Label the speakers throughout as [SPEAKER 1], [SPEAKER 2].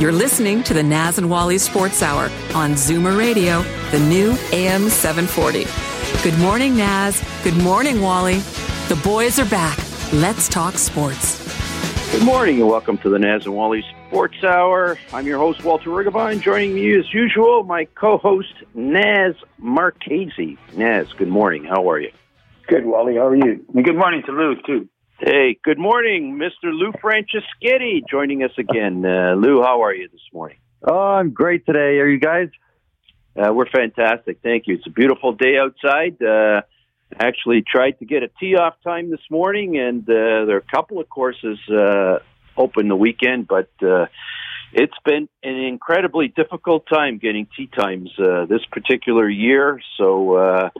[SPEAKER 1] You're listening to the Naz and Wally Sports Hour on Zoomer Radio, the new AM 740. Good morning, Naz. Good morning, Wally. The boys are back. Let's talk sports.
[SPEAKER 2] Good morning and welcome to the Naz and Wally Sports Hour. I'm your host, Walter Rigabine. Joining me as usual, my co-host, Naz Marchese. Naz, good morning. How are you?
[SPEAKER 3] Good, Wally. How are you? And good morning to Lou, too.
[SPEAKER 2] Hey, good morning, Mr. Lou Franceschetti, joining us again. Uh, Lou, how are you this morning?
[SPEAKER 4] Oh, I'm great today. Are you guys?
[SPEAKER 2] Uh, we're fantastic. Thank you. It's a beautiful day outside. Uh, actually tried to get a tee off time this morning, and uh, there are a couple of courses uh, open the weekend, but uh, it's been an incredibly difficult time getting tee times uh, this particular year. So uh,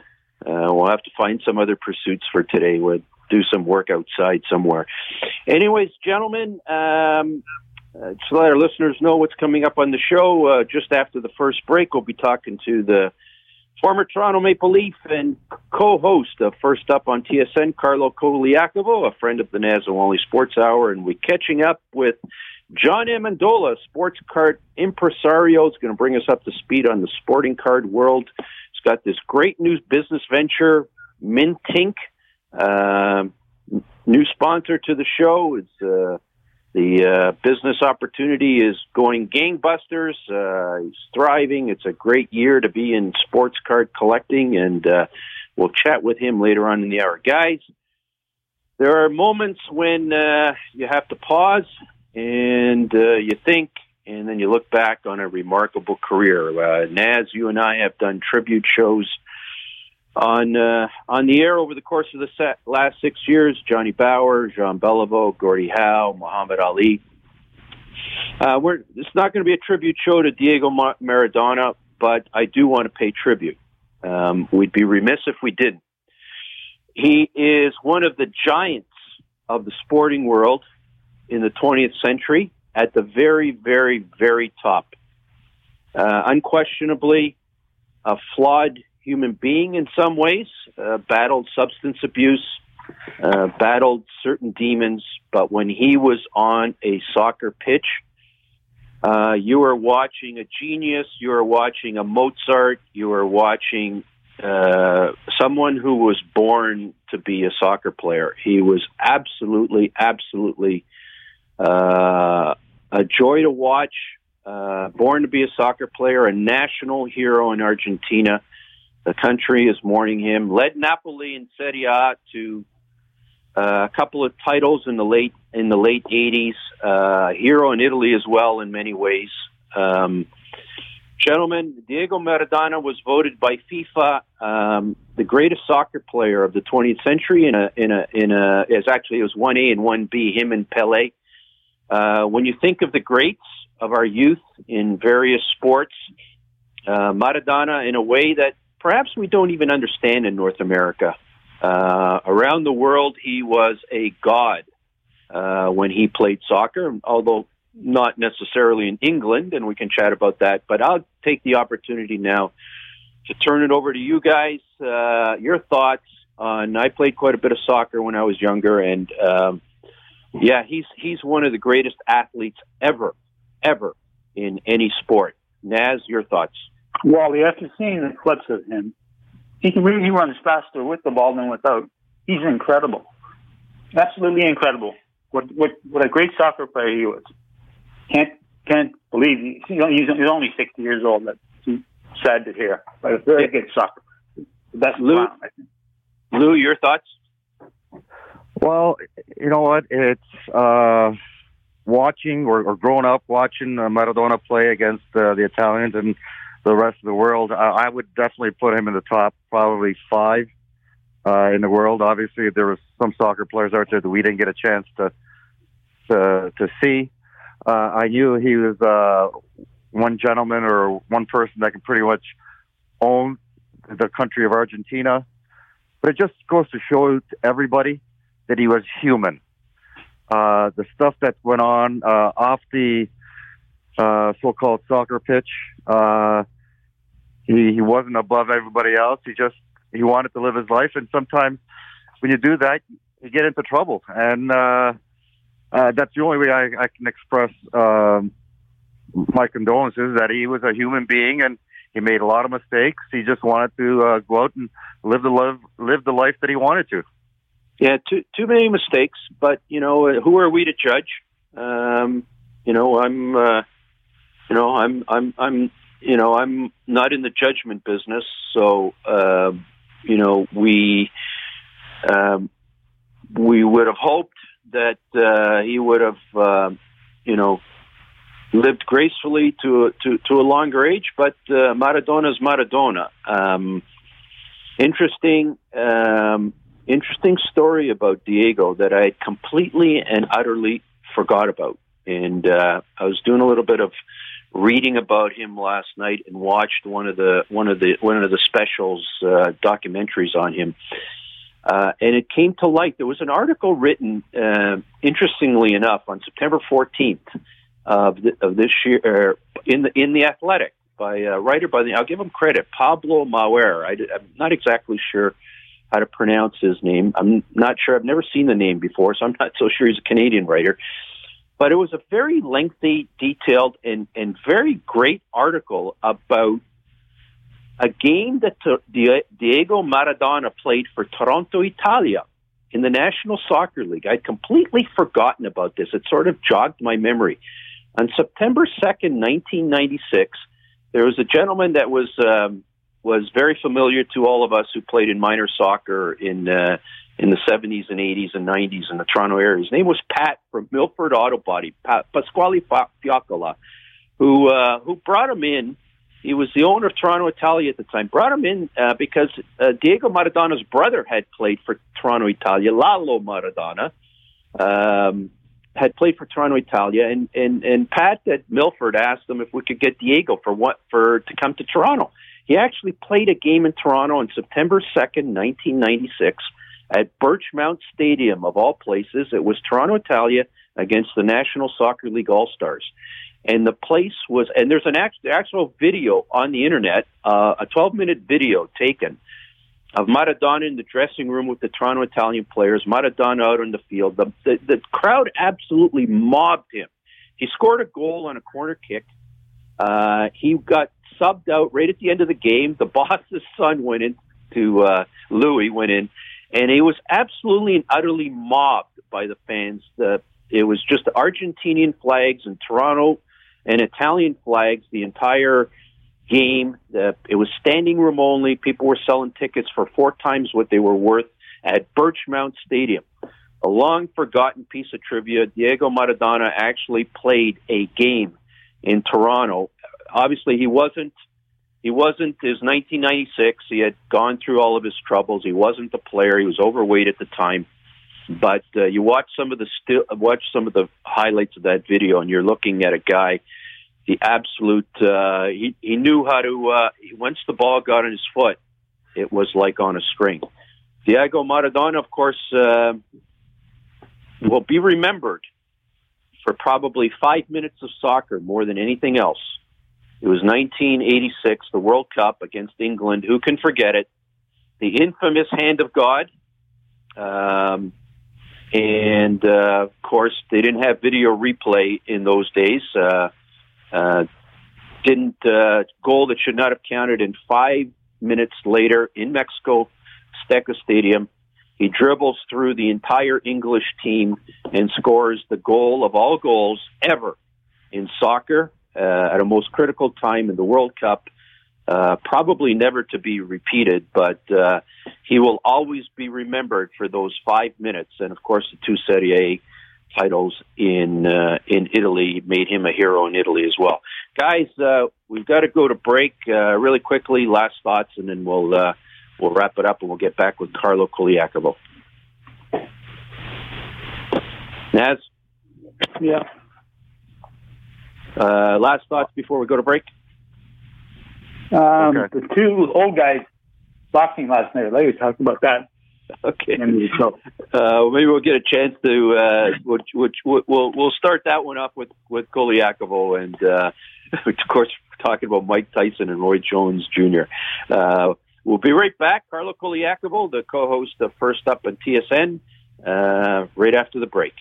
[SPEAKER 2] uh, we'll have to find some other pursuits for today. We'll do some work outside somewhere. Anyways, gentlemen, um, uh, just let our listeners know what's coming up on the show. Uh, just after the first break, we'll be talking to the former Toronto Maple Leaf and co-host of First Up on TSN, Carlo Colaiacovo, a friend of the Naz and Wally Sports Hour, and we're catching up with John Amendola, sports card impresario, is going to bring us up to speed on the sporting card world. He's got this great new business venture, Mintink. Um, new sponsor to the show is uh, the uh, business opportunity is going gangbusters. Uh, he's thriving. It's a great year to be in sports card collecting, and uh, we'll chat with him later on in the hour, guys. There are moments when uh, you have to pause and uh, you think, and then you look back on a remarkable career. Uh, Naz, you and I have done tribute shows on uh, on the air over the course of the set, last six years. Johnny Bower, Jean Beliveau, Gordie Howe, Muhammad Ali. Uh, we're, it's not going to be a tribute show to Diego Maradona, but I do want to pay tribute. Um, we'd be remiss if we didn't. He is one of the giants of the sporting world in the 20th century at the very, very, very top. Uh, unquestionably, a flawed human being in some ways, uh, battled substance abuse, uh, battled certain demons, but when he was on a soccer pitch, uh, you were watching a genius, you were watching a Mozart, you were watching uh, someone who was born to be a soccer player. He was absolutely, absolutely uh, a joy to watch. Uh, born to be a soccer player, a national hero in Argentina. The country is mourning him. Led Napoli in Serie A to uh, a couple of titles in the late in the late '80s. Uh, hero in Italy as well in many ways. Um, gentlemen, Diego Maradona was voted by FIFA um, the greatest soccer player of the 20th century. In a in a in a as actually it was one A and one B. Him and Pele. Uh, when you think of the greats of our youth in various sports, uh, Maradona, in a way that perhaps we don't even understand in North America. Uh, around the world, he was a god uh, when he played soccer, although not necessarily in England, and we can chat about that. But I'll take the opportunity now to turn it over to you guys. Uh, your thoughts on? I played quite a bit of soccer when I was younger, and um, yeah, he's he's one of the greatest athletes ever, ever in any sport. Naz, your thoughts?
[SPEAKER 3] Wally, after seeing the clips of him, he can really he runs faster with the ball than without. He's incredible, absolutely incredible. What what what a great soccer player he was. Can't can't believe he, he's only sixty years old. That's sad to hear, but a very good soccer. That's
[SPEAKER 2] Lou. Lou, your thoughts?
[SPEAKER 4] Well, you know what? It's uh, watching or, or growing up watching uh, Maradona play against uh, the Italians and the rest of the world. Uh, I would definitely put him in the top, probably five uh, in the world. Obviously, there was some soccer players out there that we didn't get a chance to to, to see. uh, I knew he was uh, one gentleman or one person that can pretty much own the country of Argentina. But it just goes to show to everybody that he was human. Uh, the stuff that went on uh, off the uh, so-called soccer pitch, uh, he he wasn't above everybody else. He just he wanted to live his life, and sometimes when you do that, you get into trouble. And uh, uh, that's the only way I, I can express um, my condolences that he was a human being and he made a lot of mistakes. He just wanted to uh, go out and live the live live the life that he wanted to.
[SPEAKER 2] Yeah, too too many mistakes, but you know, who are we to judge? Um, you know, I'm, uh, you know, I'm, I'm, I'm, you know, I'm not in the judgment business, so uh, you know, we, um, we would have hoped that uh, he would have, uh, you know, lived gracefully to to to a longer age. But uh, Maradona's Maradona. Um, interesting, um, interesting story about Diego that I completely and utterly forgot about. And uh, I was doing a little bit of reading about him last night and watched one of the one of the one of the specials uh, documentaries on him. Uh, and it came to light. There was an article written, uh, interestingly enough, on September 14th of, the, of this year uh, in the in the Athletic by a writer by the I'll give him credit Pablo Maurer. I, am not exactly sure how to pronounce his name. I'm not sure. I've never seen the name before, so I'm not so sure he's a Canadian writer. But it was a very lengthy, detailed, and, and very great article about a game that Diego Maradona played for Toronto, Italia in the National Soccer League. I'd completely forgotten about this. It sort of jogged my memory. On September 2nd, 1996, there was a gentleman that was um, was very familiar to all of us who played in minor soccer in uh, in the 70s and 80s and 90s in the Toronto area. His name was Pat from Milford Auto Body, Pat, Pasquale Fiaccola, who uh, who brought him in. He was the owner of Toronto Italia at the time. Brought him in uh, because uh, Diego Maradona's brother had played for Toronto Italia, Lalo Maradona. Um, had played for Toronto Italia, and and and Pat at Milford asked him if we could get Diego for what for to come to Toronto. He actually played a game in Toronto on September second, nineteen ninety six, at Birchmount Stadium of all places. It was Toronto Italia against the National Soccer League All Stars, and the place was and there's an actual video on the internet, uh, a twelve minute video taken of Maradona in the dressing room with the Toronto Italian players, Maradona out on the field. The, the, the crowd absolutely mobbed him. He scored a goal on a corner kick. Uh, he got subbed out right at the end of the game. The boss's son went in to uh, Louis went in, and he was absolutely and utterly mobbed by the fans. The, it was just Argentinian flags and Toronto and Italian flags. The entire game. The, it was standing room only. People were selling tickets for four times what they were worth at Birchmount Stadium. A long forgotten piece of trivia Diego Maradona actually played a game in Toronto. Obviously, he wasn't. He wasn't his 1996. He had gone through all of his troubles. He wasn't the player. He was overweight at the time. But uh, you watch some of the still watch some of the highlights of that video, and you're looking at a guy the absolute. Uh, he he knew how to. Uh, once the ball got on his foot, it was like on a string. Diego Maradona, of course, uh, will be remembered for probably five minutes of soccer more than anything else. It was 1986, the World Cup against England. Who can forget it? The infamous hand of God. Um, and uh, of course, they didn't have video replay in those days. Uh, uh, didn't uh, goal that should not have counted. in five minutes later, in Mexico, Azteca Stadium, he dribbles through the entire English team and scores the goal of all goals ever in soccer uh, at a most critical time in the World Cup. Uh, probably never to be repeated, but uh, he will always be remembered for those five minutes. And of course, the two Serie A titles in uh, in Italy made him a hero in Italy as well. Guys, uh, we've got to go to break uh, really quickly. Last thoughts, and then we'll uh, we'll wrap it up, and we'll get back with Carlo Colaiacovo. Naz,
[SPEAKER 3] yeah.
[SPEAKER 2] Uh, last thoughts before we go to break.
[SPEAKER 3] Um,
[SPEAKER 4] Okay.
[SPEAKER 3] The two old guys boxing last night. I'd like to talk about that.
[SPEAKER 2] Okay. Uh, maybe we'll get a chance to, uh, which, which we'll we'll start that one up with with Colaiacovo and, uh, of course, talking about Mike Tyson and Roy Jones Jr. Uh, we'll be right back. Carlo Colaiacovo, the co-host of First Up on TSN, uh, right after the break.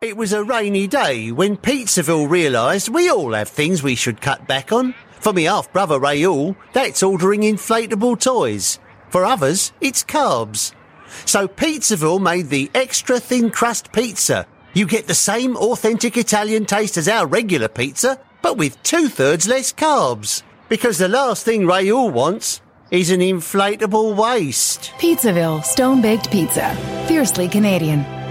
[SPEAKER 5] It was a rainy day when Pizzaville realised we all have things we should cut back on. For me half brother Raoul, that's ordering inflatable toys. For others, it's carbs. So Pizzaville made the extra thin crust pizza. You get the same authentic Italian taste as our regular pizza, but with two thirds less carbs. Because the last thing Raoul wants is an inflatable waist.
[SPEAKER 6] Pizzaville Stone Baked Pizza. Fiercely Canadian.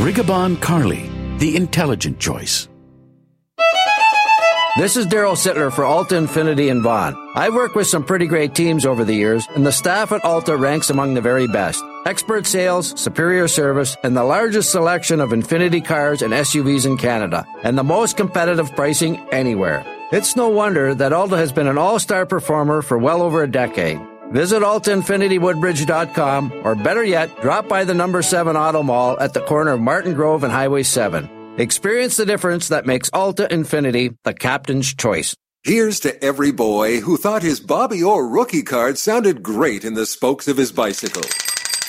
[SPEAKER 7] Rigabon Carly, the intelligent choice.
[SPEAKER 8] This is Darryl Sittler for Alta Infiniti and Vaughn. I've worked with some pretty great teams over the years, and the staff at Alta ranks among the very best. Expert sales, superior service, and the largest selection of Infiniti cars and SUVs in Canada, and the most competitive pricing anywhere. It's no wonder that Alta has been an all-star performer for well over a decade. Visit AltaInfinitiWoodbridge.com, or better yet, drop by the number 7 Auto Mall at the corner of Martin Grove and Highway 7. Experience the difference that makes Alta Infiniti the captain's choice.
[SPEAKER 9] Here's to every boy who thought his Bobby Orr rookie card sounded great in the spokes of his bicycle.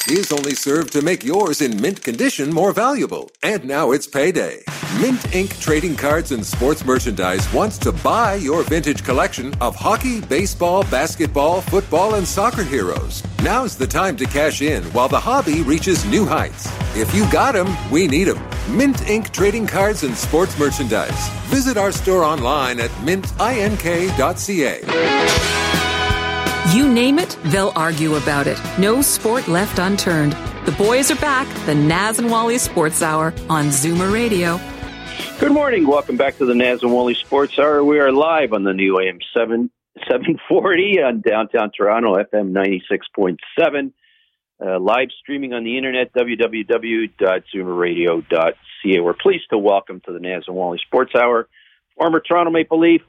[SPEAKER 9] His only served to make yours in mint condition more valuable. And now it's payday. Mint Inc. Trading Cards and Sports Merchandise wants to buy your vintage collection of hockey, baseball, basketball, football, and soccer heroes. Now's the time to cash in while the hobby reaches new heights. If you got 'em, we need 'em. Mint Inc. Trading Cards and Sports Merchandise. Visit our store online at mintink.ca.
[SPEAKER 1] You name it, they'll argue about it. No sport left unturned. The boys are back, the Naz and Wally Sports Hour on Zoomer Radio.
[SPEAKER 2] Good morning. Welcome back to the Naz and Wally Sports Hour. We are live on the new AM 7, 740 on downtown Toronto, FM 96.7. Uh, live streaming on the internet, www.zoomerradio.ca. We're pleased to welcome to the Naz and Wally Sports Hour former Toronto Maple Leaf,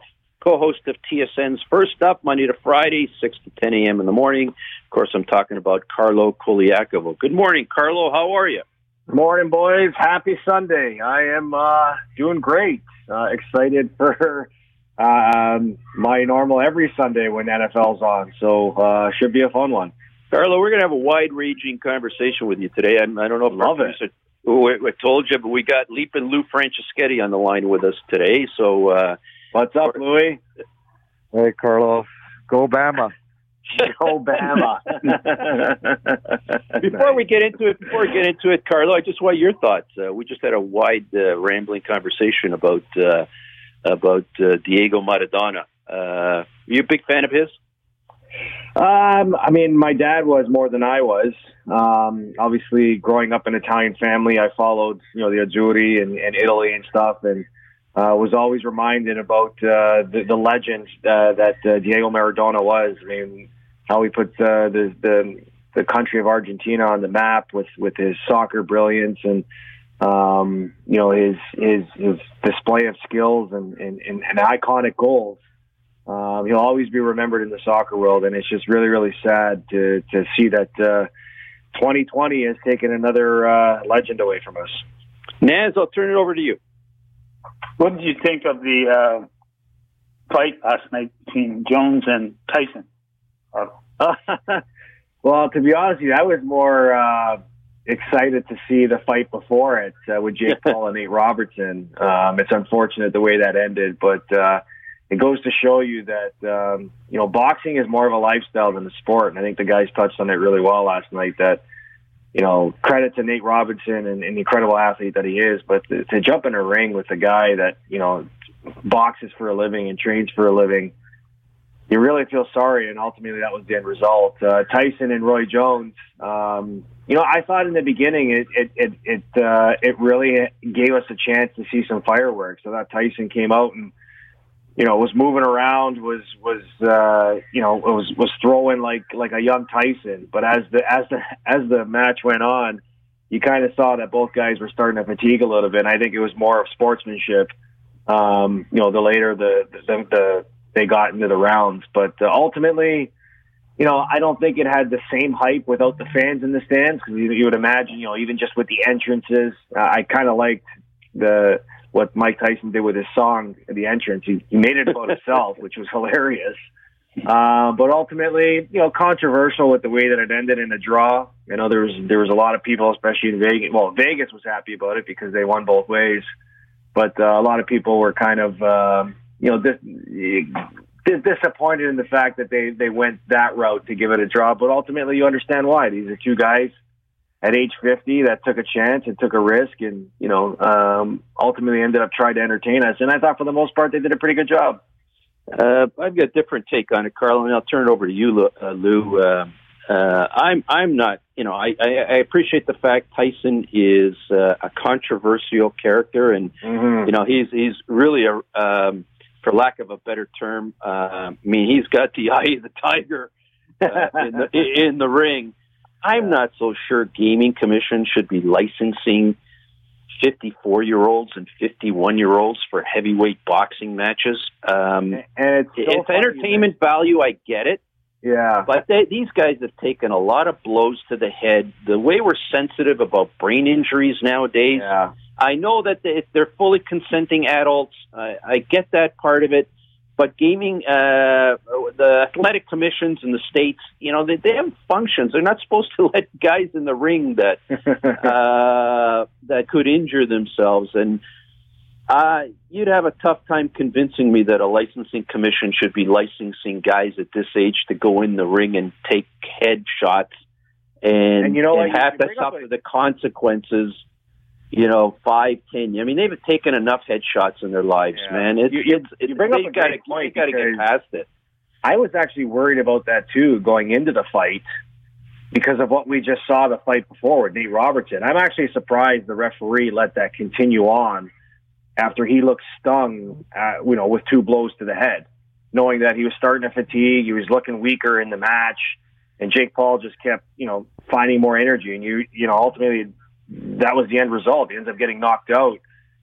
[SPEAKER 2] co-host of TSN's First Up, Monday to Friday, 6 to 10 a.m. in the morning. Of course, I'm talking about Carlo Colaiacovo. Good morning, Carlo. How are you?
[SPEAKER 10] Good Morning, boys. Happy Sunday. I am uh, doing great. Uh, excited for um, my normal every Sunday when NFL's on. So uh, should be a fun one.
[SPEAKER 2] Carlo, we're going to have a wide-ranging conversation with you today. I, I don't know if
[SPEAKER 10] Love
[SPEAKER 2] our
[SPEAKER 10] it.
[SPEAKER 2] producer- we told you, but we got Leap and Lou Franceschetti on the line with us today. So uh,
[SPEAKER 10] What's up, Louie?
[SPEAKER 4] Hey, Carlos. Go Bama.
[SPEAKER 10] Go Bama.
[SPEAKER 2] before we get into it, before we get into it, Carlo, I just want your thoughts. Uh, we just had a wide, uh, rambling conversation about uh, about uh, Diego Maradona. Uh, you a big fan of his?
[SPEAKER 10] Um, I mean, my dad was more than I was. Um, obviously, growing up in an Italian family, I followed, you know, the Azzurri and, and Italy and stuff, and uh, was always reminded about uh, the, the legend uh, that uh, Diego Maradona was. I mean, how he put uh, the, the the country of Argentina on the map with with his soccer brilliance and um, you know his his his display of skills and and, and, and iconic goals. Um, he'll always be remembered in the soccer world, and it's just really, really sad to to see that uh, 2020 has taken another uh, legend away from us.
[SPEAKER 2] Naz, I'll turn it over to you.
[SPEAKER 3] What did you think of the uh, fight last night between Jones and Tyson?
[SPEAKER 10] well, to be honest with you, I was more uh, excited to see the fight before it uh, with Jake Paul and Nate Robinson. Um, it's unfortunate the way that ended, but uh, it goes to show you that um, you know boxing is more of a lifestyle than a sport, and I think the guys touched on it really well last night. That you know, credit to Nate Robinson and, and the incredible athlete that he is, but to, to jump in a ring with a guy that you know boxes for a living and trains for a living, you really feel sorry. And ultimately, that was the end result. Uh, Tyson and Roy Jones. Um, you know, I thought in the beginning it it it it, uh, it really gave us a chance to see some fireworks. I thought Tyson came out and you know was moving around, was was uh, you know was was throwing like like a young Tyson. But as the as the as the match went on, you kind of saw that both guys were starting to fatigue a little bit. And I think it was more of sportsmanship. Um, you know, the later the the, the they got into the rounds, but uh, ultimately you know, I don't think it had the same hype without the fans in the stands because you, you would imagine, you know, even just with the entrances, uh, I kind of liked the what Mike Tyson did with his song, the entrance. He, he made it about himself, which was hilarious. Uh, but ultimately, you know, controversial with the way that it ended in a draw. You know, there was there was a lot of people, especially in Vegas. Well, Vegas was happy about it because they won both ways, but uh, a lot of people were kind of, uh, you know, this, disappointed in the fact that they they went that route to give it a draw. But ultimately, you understand why. These are two guys at age 50 that took a chance and took a risk, and you know, um, ultimately ended up trying to entertain us. And I thought for the most part they did a pretty good job.
[SPEAKER 2] Uh, I've got a different take on it, Carl, and I'll turn it over to you, Lou. Uh, Lou. Uh, uh, I'm I'm not. You know, I, I, I appreciate the fact Tyson is uh, a controversial character, and
[SPEAKER 10] mm-hmm.
[SPEAKER 2] you know he's he's really a um, for lack of a better term. Uh, I mean, he's got the eye of the tiger uh, in, the, in the ring. I'm not so sure gaming commission should be licensing 54 year olds and 51 year olds for heavyweight boxing matches. Um,
[SPEAKER 10] and it's, so
[SPEAKER 2] it's entertainment value. I get it.
[SPEAKER 10] Yeah.
[SPEAKER 2] But they, these guys have taken a lot of blows to the head. The way we're sensitive about brain injuries nowadays.
[SPEAKER 10] Yeah.
[SPEAKER 2] I know that they, they're fully consenting adults. I, I get that part of it. But gaming, uh, the athletic commissions in the states, you know, they, they have functions. They're not supposed to let guys in the ring that uh, that could injure themselves. And uh, you'd have a tough time convincing me that a licensing commission should be licensing guys at this age to go in the ring and take head shots and,
[SPEAKER 10] and you know,
[SPEAKER 2] and have to suffer the consequences you know, five, ten. I mean, they've taken enough headshots in their lives,
[SPEAKER 10] yeah.
[SPEAKER 2] man. It's,
[SPEAKER 10] you, you,
[SPEAKER 2] it's, it's
[SPEAKER 10] you bring
[SPEAKER 2] they
[SPEAKER 10] up a
[SPEAKER 2] gotta,
[SPEAKER 10] great point.
[SPEAKER 2] Got to get past it.
[SPEAKER 10] I was actually worried about that too going into the fight because of what we just saw the fight before with Nate Robinson. I'm actually surprised the referee let that continue on after he looked stung, uh, you know, with two blows to the head, knowing that he was starting to fatigue, he was looking weaker in the match, and Jake Paul just kept, you know, finding more energy, and you, you know, ultimately that was the end result. He ends up getting knocked out.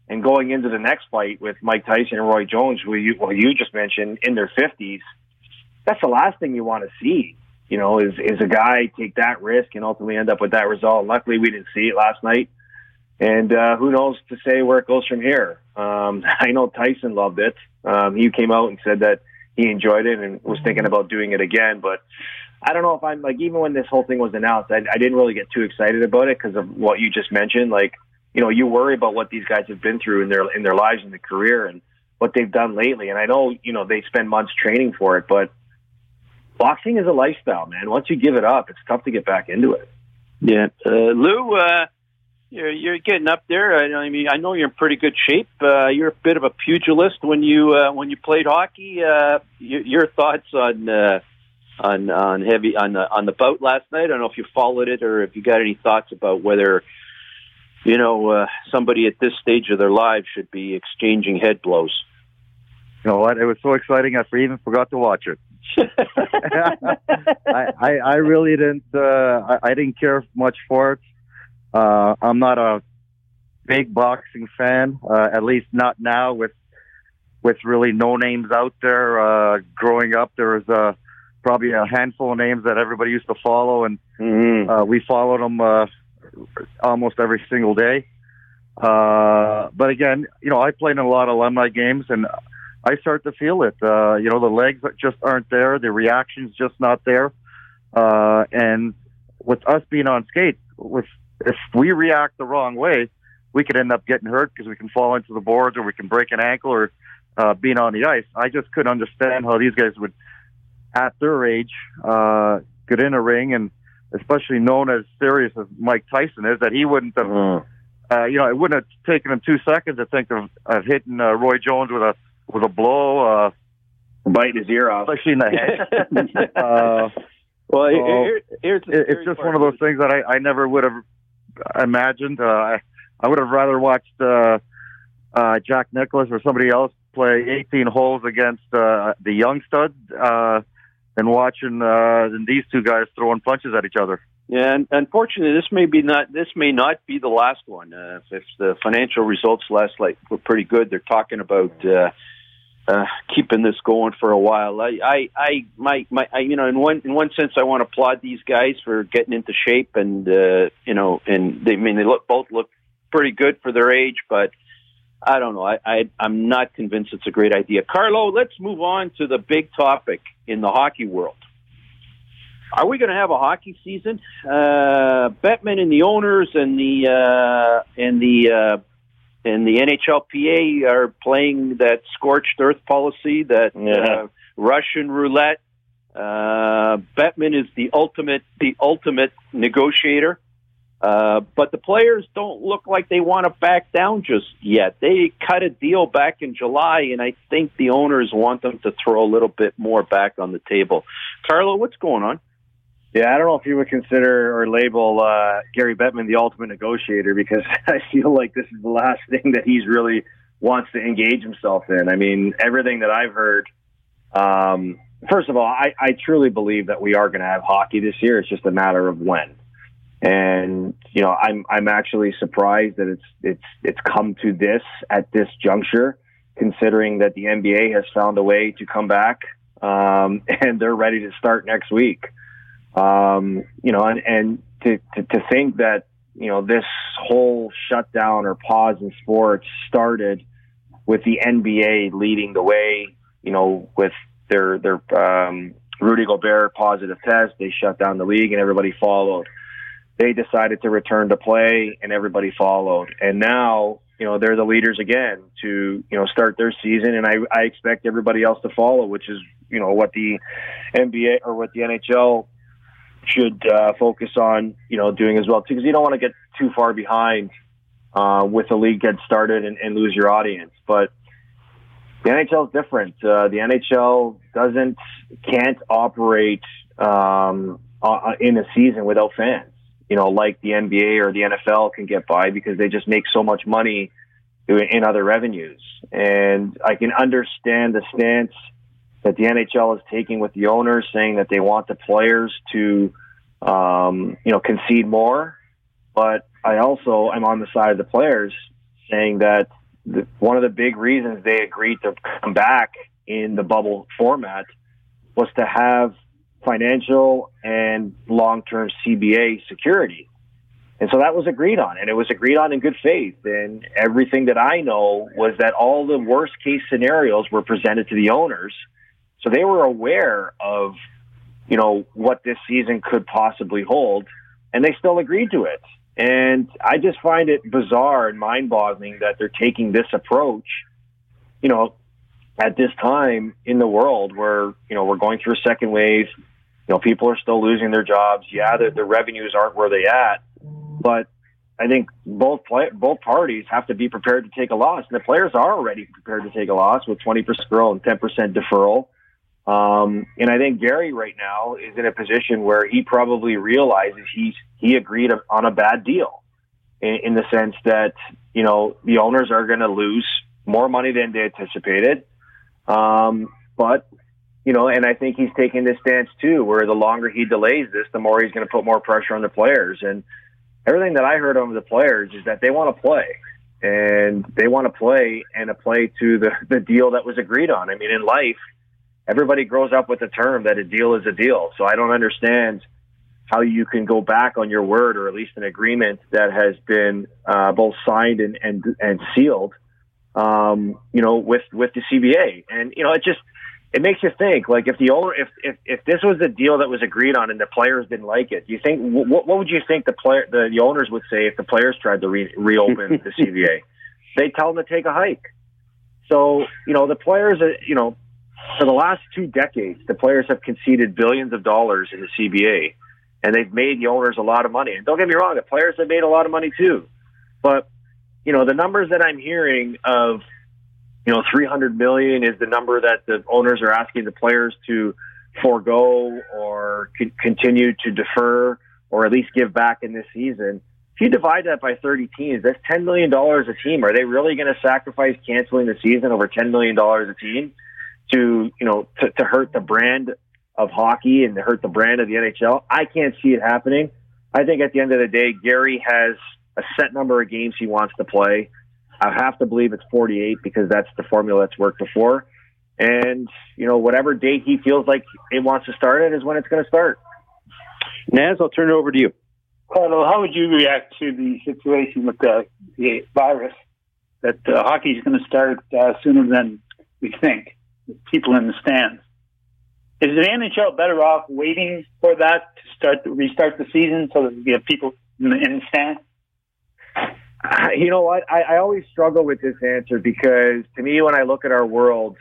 [SPEAKER 10] And going into the next fight with Mike Tyson and Roy Jones, who you, well, you just mentioned in their 50s, that's the last thing you want to see. You know, is is a guy take that risk and ultimately end up with that result. Luckily, we didn't see it last night, and uh, who knows to say where it goes from here. Um, I know Tyson loved it. Um, he came out and said that he enjoyed it and was thinking about doing it again. But I don't know if I'm like even when this whole thing was announced, I, I didn't really get too excited about it because of what you just mentioned. Like, you know, you worry about what these guys have been through in their in their lives and their career and what they've done lately. And I know, you know, they spend months training for it, but boxing is a lifestyle, man. Once you give it up, it's tough to get back into it.
[SPEAKER 2] Yeah, uh, Lou, uh, you're you're getting up there. I, I mean, I know you're in pretty good shape. Uh, you're a bit of a pugilist when you uh, when you played hockey. Uh, your, your thoughts on uh, on on heavy on the on the boat last night? I don't know if you followed it or if you got any thoughts about whether you know uh, somebody at this stage of their lives should be exchanging head blows.
[SPEAKER 4] You know what? It was so exciting, I even forgot to watch it. I, I I really didn't uh, I, I didn't care much for it. Uh, I'm not a big boxing fan, uh, at least not now with with really no names out there. Uh, growing up, there was uh, probably a handful of names that everybody used to follow, and
[SPEAKER 2] mm-hmm.
[SPEAKER 4] uh, we followed them uh, almost every single day. Uh, but again, you know, I played in a lot of alumni games, and I start to feel it. Uh, you know, the legs just aren't there. The reaction's just not there. Uh, and with us being on skates, with if we react the wrong way, we could end up getting hurt because we can fall into the boards or we can break an ankle or uh, being on the ice. I just couldn't understand how these guys would, at their age, uh, get in a ring and especially known as serious as Mike Tyson is, that he wouldn't have, uh, you know, it wouldn't have taken him two seconds to think of, of hitting uh, Roy Jones with a with a blow, uh,
[SPEAKER 10] bite his ear off,
[SPEAKER 4] especially in the head. uh,
[SPEAKER 2] well,
[SPEAKER 4] so
[SPEAKER 2] here, here's the
[SPEAKER 4] it- it's just one of those things that I, I never would have imagined. Uh, I, I would have rather watched uh, uh, Jack Nicklaus or somebody else play 18 holes against uh, the young stud uh, than watching uh, these two guys throwing punches at each other.
[SPEAKER 2] Yeah, and unfortunately, this may be not. This may not be the last one. Uh, if the financial results last night were pretty good, they're talking about uh, uh, keeping this going for a while. I, I, I, my, my, I, you know, in one in one sense, I want to applaud these guys for getting into shape, and uh, you know, and they I mean they look both look pretty good for their age, but I don't know. I, I I'm not convinced it's a great idea. Carlo, let's move on to the big topic in the hockey world. Are we going to have a hockey season? Uh, Bettman and the owners and the uh, and the uh, and the NHLPA are playing that scorched earth policy, that uh, Russian roulette. Uh, Bettman is the ultimate the ultimate negotiator. Uh, but the players don't look like they want to back down just yet. They cut a deal back in July, and I think the owners want them to throw a little bit more back on the table. Carlo, what's going on?
[SPEAKER 10] Yeah, I don't know if you would consider or label uh, Gary Bettman the ultimate negotiator because I feel like this is the last thing that he's really wants to engage himself in. I mean, everything that I've heard. Um, first of all, I, I truly believe that we are going to have hockey this year. It's just a matter of when. And you know, I'm I'm actually surprised that it's it's it's come to this at this juncture, considering that the NBA has found a way to come back um, and they're ready to start next week. Um, you know, and, and to, to, to think that, you know, this whole shutdown or pause in sports started with the NBA leading the way, you know, with their, their, um, Rudy Gobert positive test. They shut down the league and everybody followed. They decided to return to play and everybody followed. And now, you know, they're the leaders again to, you know, start their season. And I, I expect everybody else to follow, which is, you know, what the NBA or what the NHL should uh, focus on, you know, doing as well because you don't want to get too far behind uh, with the league get started and, and lose your audience. But the NHL is different. Uh, the NHL doesn't can't operate um, uh, in a season without fans. You know, like the NBA or the NFL can get by because they just make so much money in other revenues. And I can understand the stance that the NHL is taking with the owners, saying that they want the players to, um, you know, concede more. But I also am on the side of the players, saying that the, one of the big reasons they agreed to come back in the bubble format was to have financial and long-term CBA security. And so that was agreed on, and it was agreed on in good faith. And everything that I know was that all the worst case scenarios were presented to the owners. So they were aware of, you know, what this season could possibly hold, and they still agreed to it. And I just find it bizarre and mind boggling that they're taking this approach, you know, at this time in the world where, you know, we're going through a second wave. Know, people are still losing their jobs. Yeah, the, the revenues aren't where they at, but I think both play, both parties have to be prepared to take a loss. And the players are already prepared to take a loss with 20% growth and 10% deferral. Um, and I think Gary right now is in a position where he probably realizes he's he agreed on a bad deal, in, in the sense that you know the owners are going to lose more money than they anticipated. Um, but you know, and I think he's taking this stance too, where the longer he delays this, the more he's going to put more pressure on the players. And everything that I heard of the players is that they want to play. And they want to play and to play to the, the deal that was agreed on. I mean, in life, everybody grows up with the term that a deal is a deal. So I don't understand how you can go back on your word or at least an agreement that has been uh, both signed and and, and sealed, um, you know, with with the CBA. And you know, it just it makes you think. Like if the owner, if if if this was the deal that was agreed on and the players didn't like it, you think what what would you think the player the, the owners would say if the players tried to re- reopen the CBA? They tell them to take a hike. So you know the players, are, you know, for the last two decades, the players have conceded billions of dollars in the CBA, and they've made the owners a lot of money. And don't get me wrong, the players have made a lot of money too. But you know, the numbers that I'm hearing of you know, 300 million is the number that the owners are asking the players to forego or c- continue to defer or at least give back in this season. If you divide that by 30 teams, that's $10 million a team. Are they really going to sacrifice canceling the season over $10 million a team to, you know, to, to hurt the brand of hockey and to hurt the brand of the NHL? I can't see it happening. I think at the end of the day, Gary has a set number of games he wants to play. I have to believe it's 48 because that's the formula that's worked before. And, you know, whatever date he feels like he wants to start it is when it's going to start.
[SPEAKER 2] Naz, I'll turn it over to you.
[SPEAKER 3] Carlo, how would you react to the situation with the, the virus that uh, hockey is going to start uh, sooner than we think? People in the stands. Is the NHL better off waiting for that to start to restart the season so that we have people in the, in the stands?
[SPEAKER 10] You know what? I, I always struggle with this answer because to me, when I look at our world,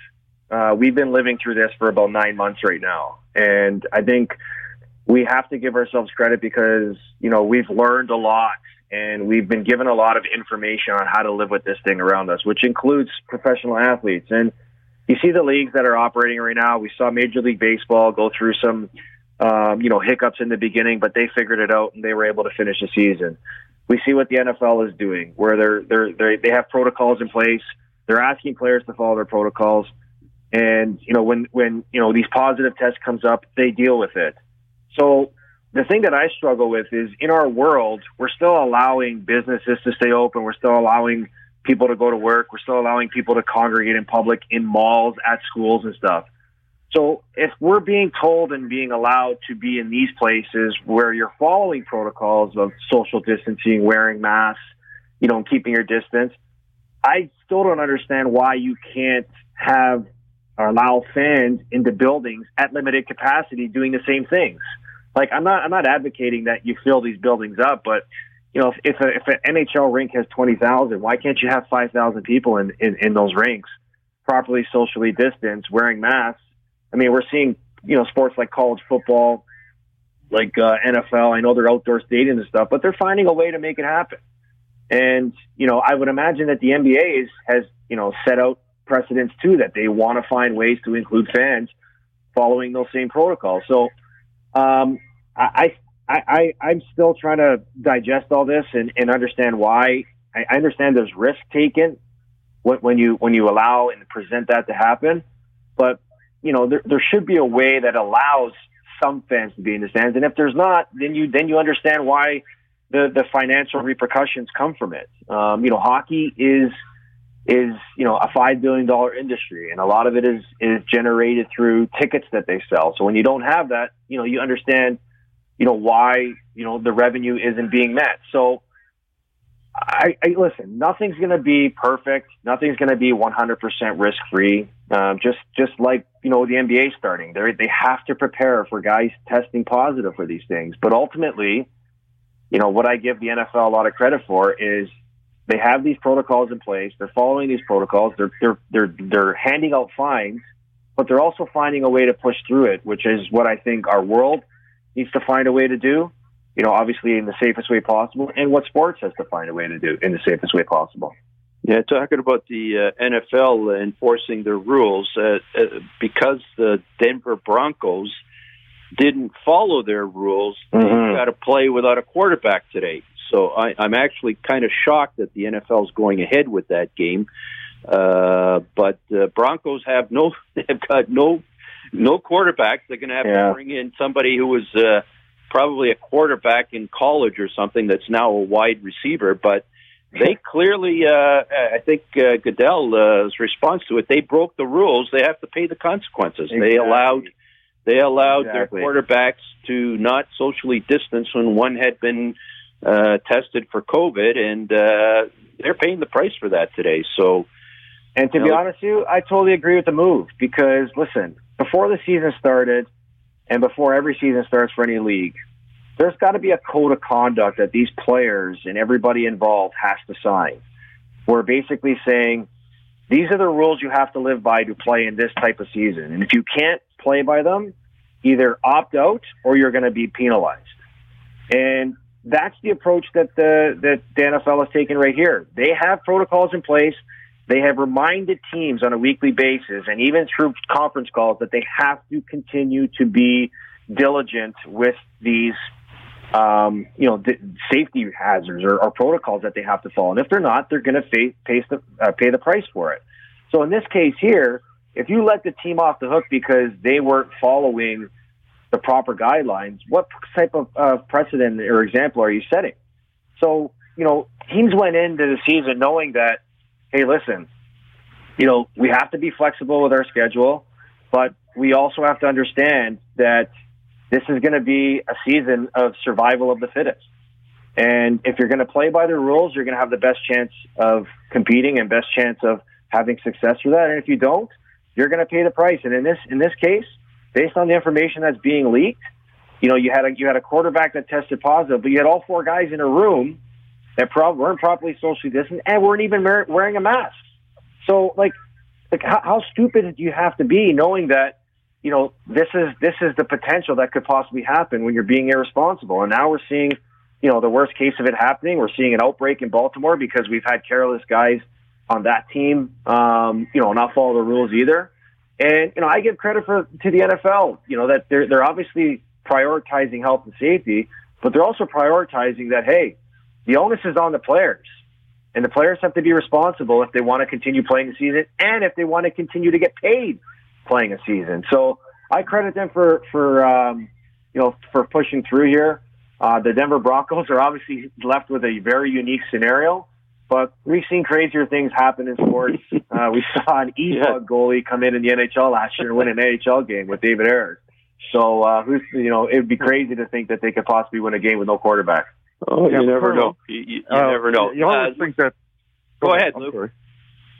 [SPEAKER 10] uh, we've been living through this for about nine months right now. And I think we have to give ourselves credit because, you know, we've learned a lot and we've been given a lot of information on how to live with this thing around us, which includes professional athletes. And you see the leagues that are operating right now. We saw Major League Baseball go through some, um, you know, hiccups in the beginning, but they figured it out and they were able to finish the season. We see what the NFL is doing, where they're they're, they're they have protocols in place. They're asking players to follow their protocols, and you know when when you know these positive tests comes up, they deal with it. So the thing that I struggle with is in our world, we're still allowing businesses to stay open. We're still allowing people to go to work. We're still allowing people to congregate in public in malls, at schools and stuff. So if we're being told and being allowed to be in these places where you're following protocols of social distancing, wearing masks, you know, and keeping your distance, I still don't understand why you can't have or allow fans into buildings at limited capacity doing the same things. Like I'm not I'm not advocating that you fill these buildings up, but you know, if if, a, if an NHL rink has twenty thousand, why can't you have five thousand people in, in in those rinks, properly socially distanced, wearing masks? I mean, we're seeing you know sports like college football, like uh, NFL. I know they're outdoor stadiums and stuff, but they're finding a way to make it happen. And you know, I would imagine that the NBA is, has you know set out precedents too that they want to find ways to include fans following those same protocols. So um, I, I, I, I'm still trying to digest all this and, and understand why. I, I understand there's risk taken when, when you when you allow and present that to happen, but you know there, there should be a way that allows some fans to be in the stands, and if there's not, then you then you understand why the the financial repercussions come from it. Um, you know, hockey is is you know a five billion dollar industry, and a lot of it is is generated through tickets that they sell. So when you don't have that, you know, you understand, you know, why you know the revenue isn't being met. So. I, I listen. Nothing's going to be perfect. Nothing's going to be 100% risk free. Um, just just like you know the NBA starting, they they have to prepare for guys testing positive for these things. But ultimately, you know what I give the NFL a lot of credit for is they have these protocols in place. They're following these protocols. They're they're they're they're handing out fines, but they're also finding a way to push through it, which is what I think our world needs to find a way to do. You know, obviously in the safest way possible, and what sports has to find a way to do in the safest way possible.
[SPEAKER 2] Yeah, talking about the uh, NFL enforcing their rules, uh, uh, because the Denver Broncos didn't follow their rules,
[SPEAKER 10] Mhm.
[SPEAKER 2] they got to play without a quarterback today. So I, I'm actually kind of shocked that the NFL is going ahead with that game. Uh, but uh, Broncos have no, they've got no, no quarterbacks. They're going to have
[SPEAKER 10] Yeah.
[SPEAKER 2] to bring in somebody who was uh, probably a quarterback in college or something that's now a wide receiver. But they clearly, uh, I think uh, Goodell's response to it, they broke the rules. They have to pay the consequences. They allowed they allowed
[SPEAKER 10] Exactly.
[SPEAKER 2] their quarterbacks to not socially distance when one had been uh, tested for COVID, and uh, they're paying the price for that today. So,
[SPEAKER 10] And to
[SPEAKER 2] You
[SPEAKER 10] be honest with you, I totally agree with the move because listen, before the season started and before every season starts for any league, there's got to be a code of conduct that these players and everybody involved has to sign. We're basically saying these are the rules you have to live by to play in this type of season. And if you can't play by them, either opt out or you're going to be penalized. And that's the approach that the that the NFL has taken right here. They have protocols in place. they have reminded teams on a weekly basis and even through conference calls that they have to continue to be diligent with these um, you know, safety hazards or, or, protocols that they have to follow. And if they're not, they're going to the, uh, pay the price for it. So in this case here, if you let the team off the hook because they weren't following the proper guidelines, what type of uh, precedent or example are you setting? So, you know, teams went into the season knowing that, hey, listen, you know, we have to be flexible with our schedule, but we also have to understand that this is going to be a season of survival of the fittest. And if you're going to play by the rules, you're going to have the best chance of competing and best chance of having success for that. And if you don't, you're going to pay the price. And in this in this case, based on the information that's being leaked, you know, you had a you had a quarterback that tested positive, but you had all four guys in a room that pro- weren't properly socially distant and weren't even wearing a mask. So, like, like how, how stupid do you have to be knowing that you know this is this is the potential that could possibly happen when you're being irresponsible? And now we're seeing, you know, the worst case of it happening. We're seeing an outbreak in Baltimore because we've had careless guys on that team, um, you know, not follow the rules either. And you know, I give credit for to the NFL, you know, that they're they're obviously prioritizing health and safety, but they're also prioritizing that hey, the onus is on the players. And the players have to be responsible if they want to continue playing the season and if they want to continue to get paid playing a season. So I credit them for for um, you know for pushing through here. Uh, the Denver Broncos are obviously left with a very unique scenario, but we've seen crazier things happen in sports. uh, we saw an e yeah. goalie come in in the NHL last year and win an NHL game with David Ayres. So uh, who's you know it'd be crazy to think that they could possibly win a game with no quarterback.
[SPEAKER 2] Oh, you never know. You, you, you uh, never know.
[SPEAKER 4] You always uh, think that.
[SPEAKER 2] Go, go ahead, Luke. Sorry.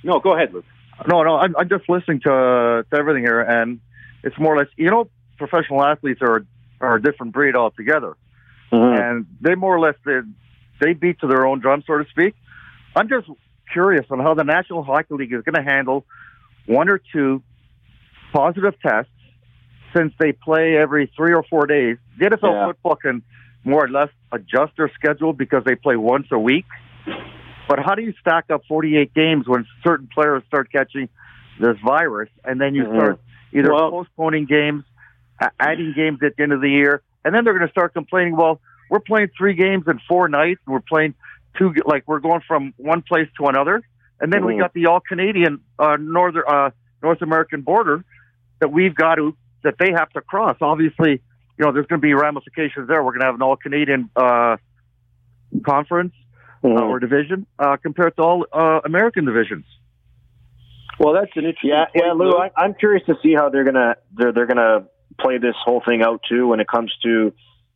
[SPEAKER 2] No, go ahead, Luke.
[SPEAKER 4] No, no, I'm, I'm just listening to, to everything here, and it's more or less, you know, professional athletes are are a different breed altogether, mm-hmm. and they more or less they, they beat to their own drum, so to speak. I'm just curious on how the National Hockey League is going to handle one or two positive tests since they play every three or four days. The NFL yeah. football can more or less adjust their schedule because they play once a week. But how do you stack up 48 games when certain players start catching this virus, and then you mm-hmm. start either well, postponing games, adding games at the end of the year, and then they're going to start complaining. Well, we're playing three games in four nights, and we're playing two, like we're going from one place to another, and then mm-hmm. we got the all Canadian uh, northern uh, North American border that we've got to that they have to cross. Obviously, you know, there's going to be ramifications there. We're going to have an all Canadian uh, conference mm-hmm. uh, or division uh, compared to all uh, American divisions.
[SPEAKER 2] Well, that's an interesting.
[SPEAKER 10] Yeah, yeah, Lou. I, I'm curious to see how they're gonna they're they're gonna play this whole thing out too when it comes to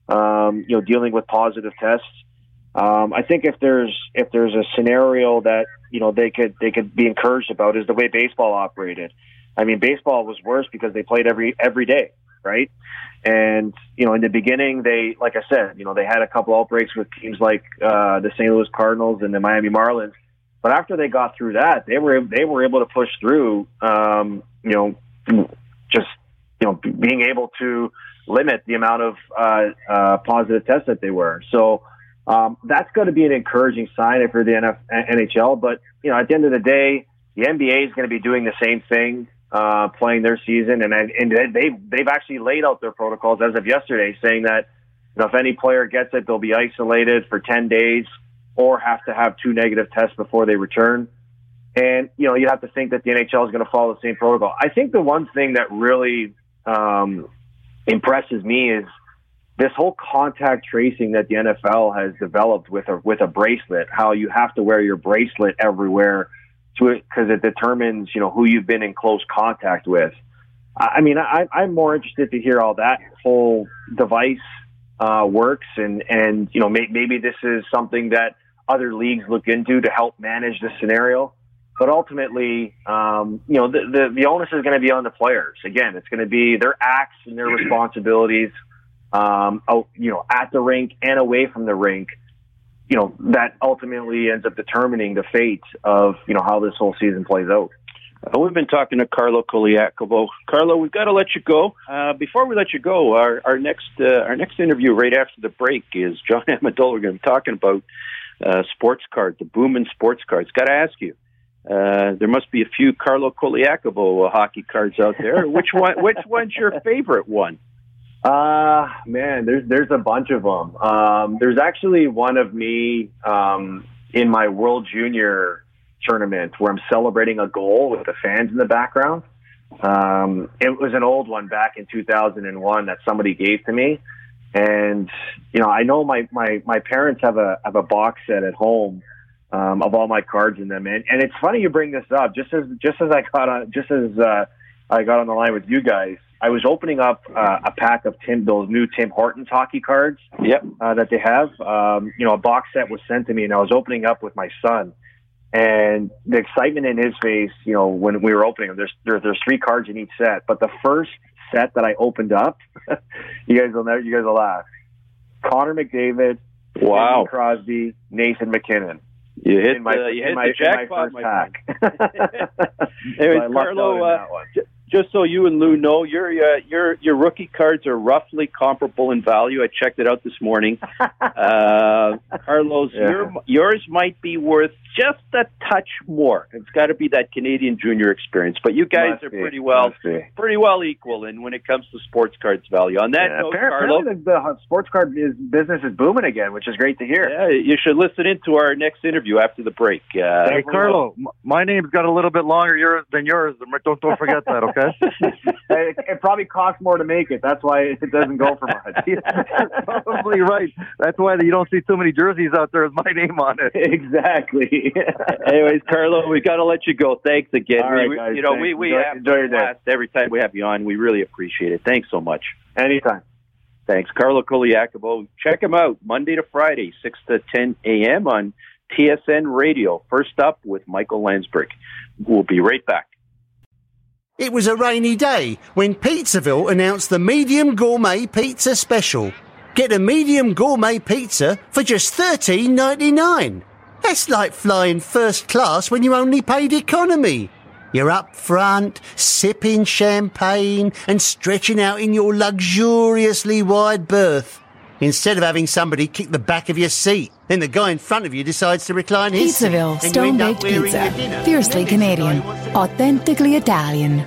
[SPEAKER 10] um, you know dealing with positive tests. Um, I think if there's if there's a scenario that you know they could they could be encouraged about is the way baseball operated. I mean, baseball was worse because they played every every day right? And you know, in the beginning, they, like I said, you know, they had a couple outbreaks with teams like uh, the St. Louis Cardinals and the Miami Marlins. But after they got through that, they were they were able to push through. Um, you know, just you know, being able to limit the amount of uh, uh, positive tests that they were. So um, that's going to be an encouraging sign for the NF- NHL. But you know, at the end of the day, the NBA is going to be doing the same thing uh, playing their season, and and they've they've actually laid out their protocols as of yesterday, saying that you know if any player gets it, they'll be isolated for ten days or have to have two negative tests before they return. And you know you have to think that the NHL is going to follow the same protocol. I think the one thing that really um, impresses me is this whole contact tracing that the NFL has developed with a with a bracelet. How you have to wear your bracelet everywhere because it determines you know who you've been in close contact with. I mean, I, I'm more interested to hear how that whole device uh, works, and and you know may, maybe this is something that other leagues look into to help manage the scenario. But ultimately, um, you know, the, the, the onus is going to be on the players. Again, it's going to be their acts and their responsibilities, um, out, you know, at the rink and away from the rink you know, that ultimately ends up determining the fate of, you know, how this whole season plays out.
[SPEAKER 2] Uh, we've been talking to Carlo Colaiacovo. Carlo, we've got to let you go. Uh, before we let you go, our, our next uh, our next interview right after the break is John Amendola. We're going to be talking about uh, sports cards, the boom in sports cards. Got to ask you, Uh, there must be a few Carlo Colaiacovo hockey cards out there. Which one? Which one's your favorite one?
[SPEAKER 10] Uh man, there's there's a bunch of them. Um, there's actually one of me um, in my World Junior tournament where I'm celebrating a goal with the fans in the background. Um, it was an old one back in 2001 that somebody gave to me, and you know I know my my my parents have a have a box set at home um, of all my cards in them, and and it's funny you bring this up. Just as just as I got on just as uh, I got on the line with you guys. I was opening up uh, a pack of Tim those new Tim Hortons hockey cards.
[SPEAKER 2] Yep.
[SPEAKER 10] Uh, that they have. Um, you know, a box set was sent to me, and I was opening up with my son. And the excitement in his face, you know, when we were opening them, there's there, there's three cards in each set. But the first set that I opened up, you guys will never, you guys will laugh. Connor McDavid,
[SPEAKER 2] Wow.
[SPEAKER 10] Sidney Crosby, Nathan MacKinnon.
[SPEAKER 2] You hit
[SPEAKER 10] my,
[SPEAKER 2] the, you hit
[SPEAKER 10] my,
[SPEAKER 2] the jackpot,
[SPEAKER 10] my
[SPEAKER 2] my
[SPEAKER 10] first pack.
[SPEAKER 2] Anyways,
[SPEAKER 10] So I lucked out
[SPEAKER 2] Carlo, uh,
[SPEAKER 10] that one.
[SPEAKER 2] j- just so you and Lou know, your uh, your your rookie cards are roughly comparable in value. I checked it out this morning. uh, Carlos,
[SPEAKER 10] Yeah.
[SPEAKER 2] your, yours might be worth just a touch more. It's got to be that Canadian junior experience. But you guys
[SPEAKER 10] Must
[SPEAKER 2] are
[SPEAKER 10] be,
[SPEAKER 2] pretty well pretty well equal in when it comes to sports cards value. On that
[SPEAKER 10] Yeah,
[SPEAKER 2] note,
[SPEAKER 10] apparently
[SPEAKER 2] Carlo.
[SPEAKER 10] the, the sports card is, business is booming again, which is great to hear.
[SPEAKER 2] Yeah, you should listen into our next interview after the break. Uh,
[SPEAKER 11] Hey, Carlo, m- my name's got a little bit longer yours than yours. Don't don't forget that, okay?
[SPEAKER 10] it, it probably costs more to make it. That's why it doesn't go for much.
[SPEAKER 11] Probably right. That's why you don't see too many jerseys out there with my name on it.
[SPEAKER 10] exactly.
[SPEAKER 2] Anyways, Carlo, we got to let you go. Thanks again.
[SPEAKER 10] All right,
[SPEAKER 2] we,
[SPEAKER 10] guys,
[SPEAKER 2] you know,
[SPEAKER 10] thanks.
[SPEAKER 2] we we
[SPEAKER 10] Enjoy-
[SPEAKER 2] have
[SPEAKER 10] enjoy your day.
[SPEAKER 2] every time we have you on. We really appreciate it. Thanks so much.
[SPEAKER 10] Anytime.
[SPEAKER 2] Thanks, Carlo Colaiacovo. Check him out Monday to Friday, six to ten a.m. on TSN Radio. First up with Michael Landsberg. We'll be right back.
[SPEAKER 5] It was a rainy day when Pizzaville announced the medium gourmet pizza special. Get a medium gourmet pizza for just thirteen ninety nine. That's like flying first class when you only paid economy. You're up front, sipping champagne and stretching out in your luxuriously wide berth. Instead of having somebody kick the back of your seat, then the guy in front of you decides to recline his seat,
[SPEAKER 6] Pizzaville
[SPEAKER 5] you end
[SPEAKER 6] Stone Baked Pizza. Fiercely
[SPEAKER 5] And then this guy
[SPEAKER 6] Canadian. Authentically Italian.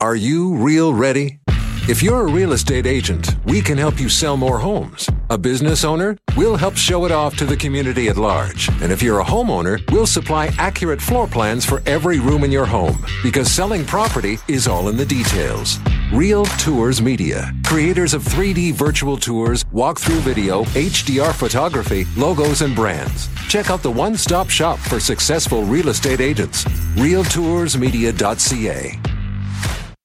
[SPEAKER 9] Are you real ready? If you're a real estate agent, we can help you sell more homes. A business owner, we'll help show it off to the community at large. And if you're a homeowner, we'll supply accurate floor plans for every room in your home because selling property is all in the details. Real Tours Media, creators of 3D virtual tours, walkthrough video, HDR photography, logos, and brands. Check out the one stop shop for successful real estate agents. RealToursMedia.ca.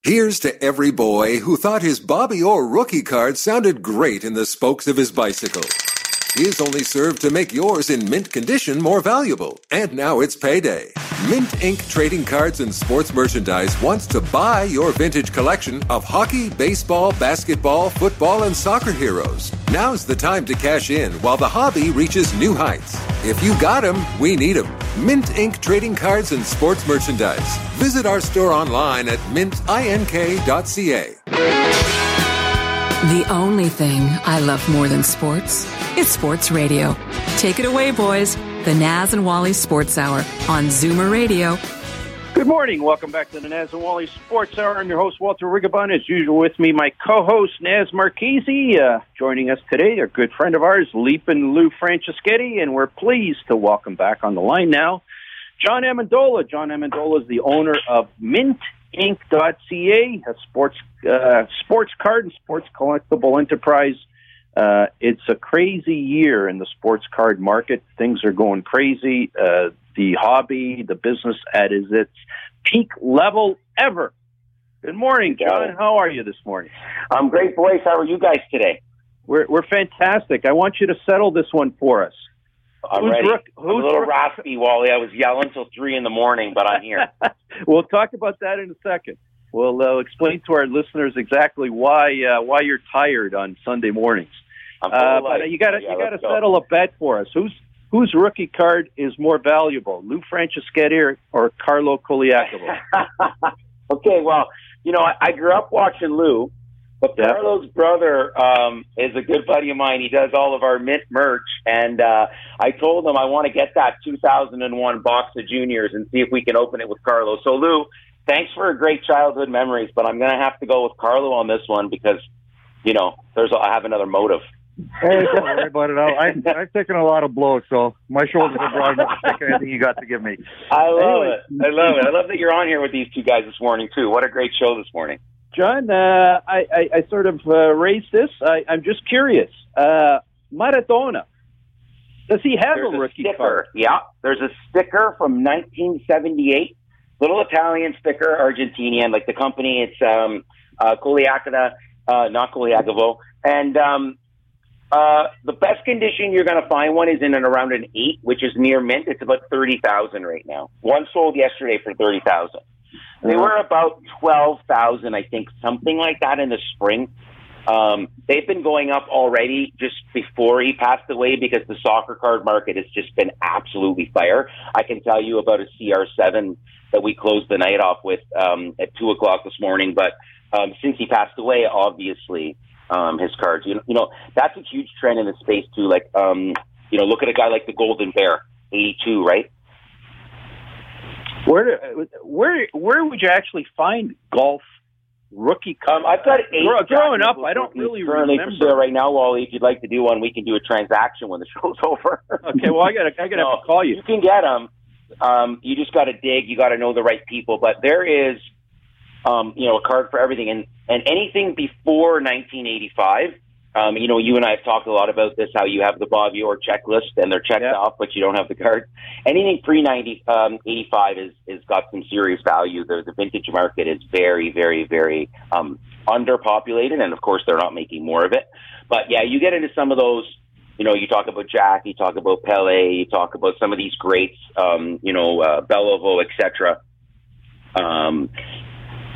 [SPEAKER 9] Here's to every boy who thought his Bobby Orr rookie card sounded great in the spokes of his bicycle. His only served to make yours in mint condition more valuable. And now it's payday. Mint Inc. Trading Cards and Sports Merchandise wants to buy your vintage collection of hockey, baseball, basketball, football, and soccer heroes. Now's the time to cash in while the hobby reaches new heights. If you got 'em, we need 'em. Mint Inc. Trading Cards and Sports Merchandise. Visit our store online at mintink.ca.
[SPEAKER 1] The only thing I love more than sports is sports radio. Take it away, boys. The Naz and Wally Sports Hour on Zoomer Radio.
[SPEAKER 2] Good morning. Welcome back to the Naz and Wally Sports Hour. I'm your host, Walter Rigabon. As usual, with me, my co-host, Naz Marchese. Uh, joining us today, a good friend of ours, Leapin' Lou Franceschetti, and we're pleased to welcome back on the line now, John Amendola. John Amendola is the owner of Mintink.ca, a sports uh, sports card and sports collectible enterprise. Uh, it's a crazy year in the sports card market. Things are going crazy. Uh, the hobby, the business at is its peak level ever. Good morning, John. How are you this morning?
[SPEAKER 12] I'm great, boys. How are you guys today?
[SPEAKER 2] We're we're fantastic. I want you to settle this one for us.
[SPEAKER 12] I'm
[SPEAKER 2] Who's
[SPEAKER 12] ready.
[SPEAKER 2] Rook-
[SPEAKER 12] I'm a little
[SPEAKER 2] Rook-
[SPEAKER 12] raspy, Wally. I was yelling till three in the morning, but I'm here.
[SPEAKER 2] we'll talk about that in a second. We'll uh, explain to our listeners exactly why uh, why you're tired on Sunday mornings.
[SPEAKER 12] I'm
[SPEAKER 2] Uh, but you got to
[SPEAKER 12] Yeah,
[SPEAKER 2] you got to settle a bet for us. Who's whose rookie card is more valuable, Lou Franceschetti or, or Carlo Colaiacovo?
[SPEAKER 12] okay, well, you know, I, I grew up watching Lou, but
[SPEAKER 2] Yeah.
[SPEAKER 12] Carlo's brother um, is a good buddy of mine. He does all of our mint merch, and uh, I told him I want to get that 2001 box of juniors and see if we can open it with Carlo. So, Lou, thanks for a great childhood memories, but I'm going to have to go with Carlo on this one because, you know, there's I have another motive.
[SPEAKER 11] Hey, don't worry about it. I, I, I've taken a lot of blows, so my shoulders are broad enough to take anything you got to give me.
[SPEAKER 12] I love
[SPEAKER 2] Anyway.
[SPEAKER 12] it. I love it. I love that you're on here with these two guys this morning too. What a great show this morning.
[SPEAKER 2] John, uh, I, I, I sort of uh, raised this. I, I'm just curious. Uh, Maradona, does he have
[SPEAKER 12] There's
[SPEAKER 2] a rookie
[SPEAKER 12] sticker.
[SPEAKER 2] card?
[SPEAKER 12] Yeah, there's a sticker from 1978, little Italian sticker, Argentinian, like the company. It's um, uh, Coliacada, uh, not Colaiacovo, and um, uh, the best condition you're going to find one is in and around an eight, which is near mint. It's about thirty thousand right now. One sold yesterday for thirty thousand. They were about twelve thousand, I think, something like that in the spring. Um, they've been going up already just before he passed away because the soccer card market has just been absolutely fire. I can tell you about a CR7 that we closed the night off with um, at two o'clock this morning. But um, since he passed away, obviously um, his cards, you know, you know, that's a huge trend in the space too. Like, um, you know, look at a guy like the Golden Bear, 82, right?
[SPEAKER 2] Where where where would you actually find golf rookie
[SPEAKER 12] Um,
[SPEAKER 2] cards?
[SPEAKER 12] I've got eight.
[SPEAKER 2] Grow- growing up, I don't really
[SPEAKER 12] currently
[SPEAKER 2] remember.
[SPEAKER 12] for sale right now, Wally. If you'd like to do one, we can do a transaction when the show's over.
[SPEAKER 2] Okay, well I got I got
[SPEAKER 12] No,
[SPEAKER 2] have to call you.
[SPEAKER 12] You can get them. Um, you just got to dig. You got to know the right people. But there is, um, you know, a card for everything, and and anything before 1985. Um, you know, you and I have talked a lot about this. How you have the Bob Orr checklist, and they're checked
[SPEAKER 2] Yeah.
[SPEAKER 12] off, but you don't have the card. Anything pre 90, um, 85 is is got some serious value. The the vintage market is very, very, very um, underpopulated, and of course, they're not making more of it. But yeah, you get into some of those you know, you talk about Jack, you talk about Pele, you talk about some of these greats, um, you know, uh, Beliveau, etc. Um,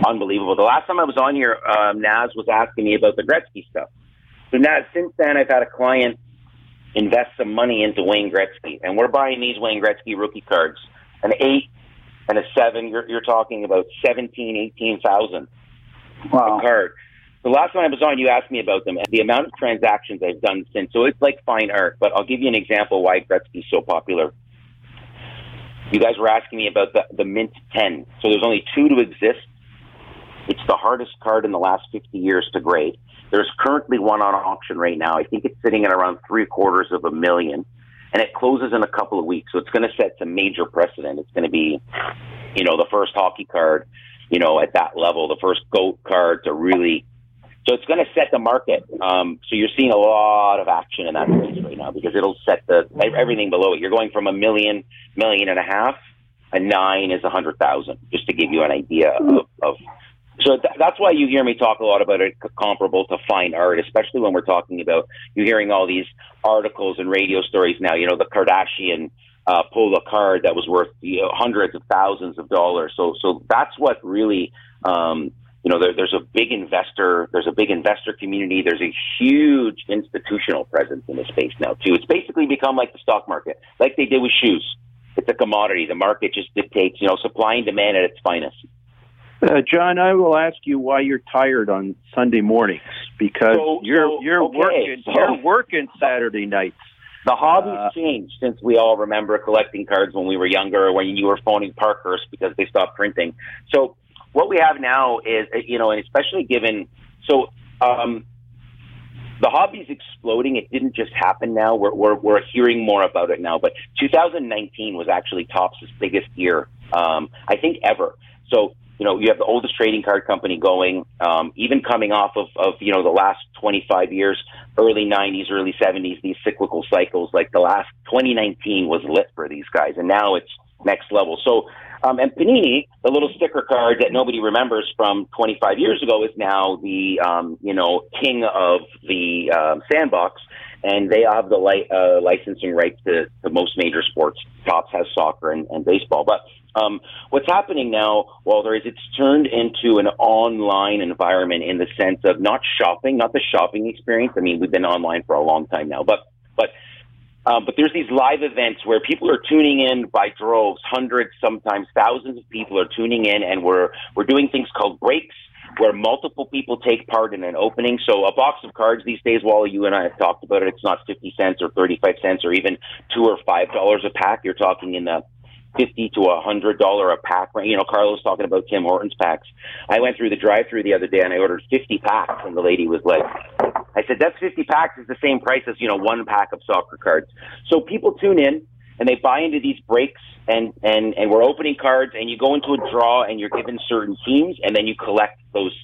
[SPEAKER 12] unbelievable. The last time I was on here, um, Naz was asking me about the Gretzky stuff. So now, since then, I've had a client invest some money into Wayne Gretzky, and we're buying these Wayne Gretzky rookie cards, an eight and a seven. You're, you're talking about seventeen, eighteen thousand
[SPEAKER 3] Wow.
[SPEAKER 12] a card. The last time I was on, you asked me about them and the amount of transactions I've done since. So it's like fine art, but I'll give you an example why Gretzky's so popular. You guys were asking me about the, the Mint 10. So there's only two to exist. It's the hardest card in the last 50 years to grade. There's currently one on auction right now. I think it's sitting at around three quarters of a million, and it closes in a couple of weeks. So it's going to set some major precedent. It's going to be, you know, the first hockey card, you know, at that level, the first GOAT card to really so it's going to set the market. Um, so you're seeing a lot of action in that space right now because it'll set the everything below it. You're going from a million, million and a half. A nine is a hundred thousand, just to give you an idea of. of so th- that's why you hear me talk a lot about it comparable to fine art, especially when we're talking about you're hearing all these articles and radio stories now. You know, the Kardashian uh, pulled a card that was worth you know, hundreds of thousands of dollars. So, so that's what really um, you know, there, there's a big investor, there's a big investor community, there's a huge institutional presence in the space now too. It's basically become like the stock market, like they did with shoes. It's a commodity. The market just dictates, you know, supply and demand at its finest.
[SPEAKER 2] Uh, John, I will ask you why you're tired on Sunday mornings because
[SPEAKER 12] So-
[SPEAKER 2] you're
[SPEAKER 12] so,
[SPEAKER 2] you're
[SPEAKER 12] okay,
[SPEAKER 2] working
[SPEAKER 12] so-
[SPEAKER 2] you're working Saturday nights.
[SPEAKER 12] The hobby's
[SPEAKER 2] Uh,
[SPEAKER 12] changed since we all remember collecting cards when we were younger, or when you were phoning Parkhurst because they stopped printing. So what we have now is, uh, you know, and especially given, so um, the hobby's exploding. It didn't just happen now. We're, we're, we're hearing more about it now. But 2019 was actually Topps' biggest year, um, I think, ever. So, you know, you have the oldest trading card company going, um, even coming off of, of, you know, the last 25 years, early 90s, early 70s, these cyclical cycles. Like the last 2019 was lit for these guys, and now it's next level. So, um, and Panini, the little sticker card that nobody remembers from 25 years ago, is now the um, you know king of the um, sandbox. And they have the li- uh, licensing rights to, to most major sports. Topps has soccer and, and baseball, but um, what's happening now, Walter, is it's turned into an online environment in the sense of not shopping, not the shopping experience. I mean, we've been online for a long time now, but but um, but there's these live events where people are tuning in by droves, hundreds, sometimes thousands of people are tuning in, and we're we're doing things called breaks where multiple people take part in an opening. So a box of cards these days, Wally, you and I have talked about it. It's not fifty cents or thirty five cents or even two or five dollars a pack. You're talking in the fifty to a hundred dollar a pack. You know, Carlos talking about Tim Hortons packs. I went through the drive through the other day and I ordered fifty packs, and the lady was like, "I said that's fifty packs is the same price as you know one pack of soccer cards." So people tune in and they buy into these breaks and and and we're opening cards and you go into a draw and you're given certain teams and then you collect those.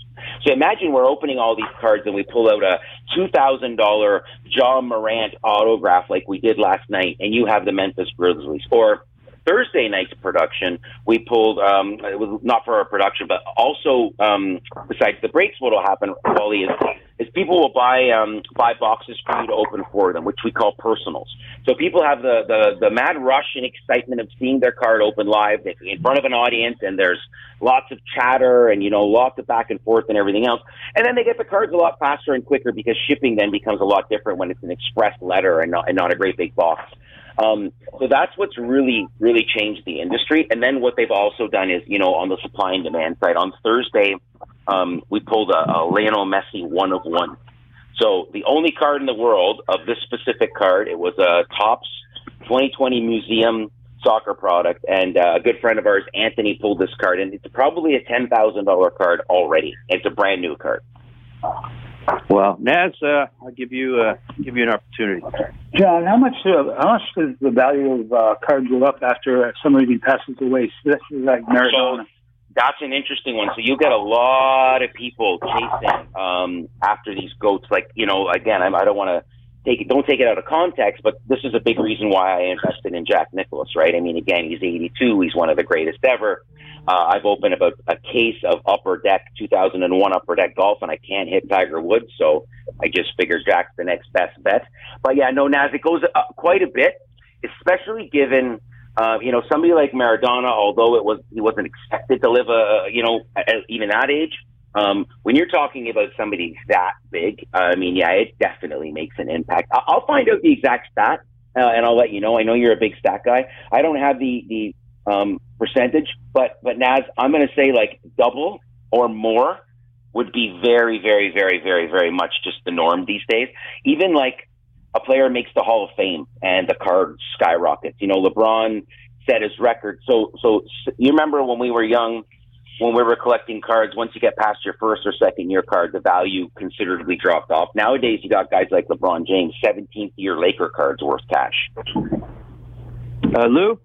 [SPEAKER 12] So imagine we're opening all these cards and we pull out a two thousand dollar Ja Morant autograph like we did last night and you have the Memphis Grizzlies or Thursday night's production, we pulled, um, it was not for our production, but also, um, besides the breaks, what will happen, Wally, is, is people will buy, um, buy boxes for you to open for them, which we call personals. So people have the, the, the mad rush and excitement of seeing their card open live in front of an audience and there's lots of chatter and, you know, lots of back and forth and everything else. And then they get the cards a lot faster and quicker because shipping then becomes a lot different when it's an express letter and not, and not a great big box. Um, so that's what's really, really changed the industry. And then what they've also done is, you know, on the supply and demand side, on Thursday, um, we pulled a, a Lionel Messi one of one. So the only card in the world of this specific card, it was a Topps 2020 Museum soccer product, and uh, a good friend of ours, Anthony, pulled this card, and it's probably a ten thousand dollar card already. It's a brand new card.
[SPEAKER 2] Well, Naz, uh, I'll give you uh, give you an opportunity.
[SPEAKER 3] John, how much uh, how much does the value of uh, cards go up after somebody passes away? So this is like Maradona.
[SPEAKER 12] So that's an interesting one. So you get a lot of people chasing um, after these goats. Like you know, again, I, I don't want to take it, don't take it out of context, but this is a big reason why I invested in Jack Nicklaus, right? I mean, again, he's 82. He's one of the greatest ever. Uh, I've opened about a case of Upper Deck 2001 Upper Deck Golf, and I can't hit Tiger Woods, so I just figured Jack's the next best bet. But yeah, no, Naz, it goes up quite a bit, especially given. Uh, you know, somebody like Maradona, although it was he wasn't expected to live a you know even that age, um, when you're talking about somebody that big, uh, I mean, yeah, it definitely makes an impact. I- I'll find out the exact stat, uh, and I'll let you know. I know you're a big stat guy. I don't have the the um, percentage, but but Naz, I'm going to say like double or more would be very, very, very, very, very much just the norm these days. Even like a player makes the Hall of Fame and the card skyrockets. You know, LeBron set his record. So so you remember when we were young when we were collecting cards, once you get past your first or second year card, the value considerably dropped off. Nowadays, you got guys like LeBron James, 17th year Laker cards worth cash.
[SPEAKER 2] Uh, Lou?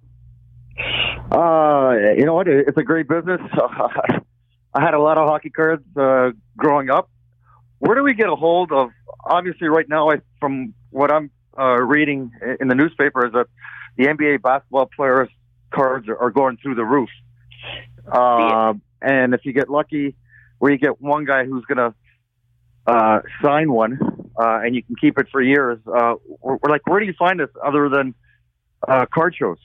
[SPEAKER 11] Uh, you know what? It's a great business. I had a lot of hockey cards uh, growing up. Where do we get a hold of? Obviously, right now, I, from what I'm uh, reading in the newspaper, is that the NBA basketball players' cards are, are going through the roof. Uh, and if you get lucky, where you get one guy who's going to uh, sign one, uh, and you can keep it for years. Uh, we're, we're like, where do you find this other than uh, card shows?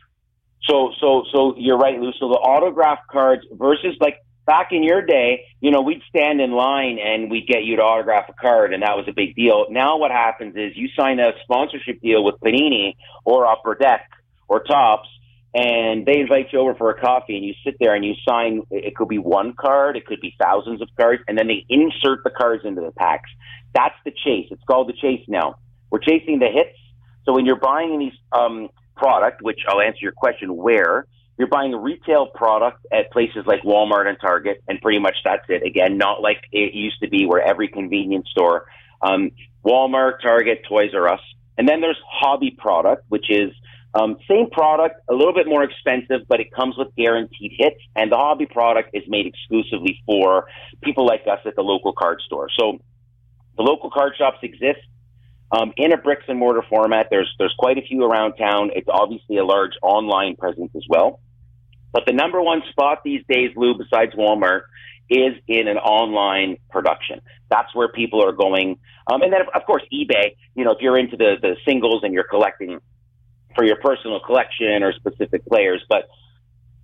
[SPEAKER 12] So, so, so you're right, Lou. So the autograph cards versus like back in your day, you know, we'd stand in line and we'd get you to autograph a card, and that was a big deal. Now, what happens is you sign a sponsorship deal with Panini or Upper Deck or Topps, and they invite you over for a coffee and you sit there and you sign it could be one card it could be thousands of cards and then they insert the cards into the packs that's the chase it's called the chase now we're chasing the hits so when you're buying these um product which i'll answer your question where you're buying retail product at places like walmart and target and pretty much that's it again not like it used to be where every convenience store um walmart target toys r us and then there's hobby product which is um, same product, a little bit more expensive, but it comes with guaranteed hits. And the hobby product is made exclusively for people like us at the local card store. So the local card shops exist um, in a bricks and mortar format. There's there's quite a few around town. It's obviously a large online presence as well. But the number one spot these days, Lou, besides Walmart, is in an online production. That's where people are going. Um, and then, of course, eBay. You know, if you're into the the singles and you're collecting for your personal collection or specific players, but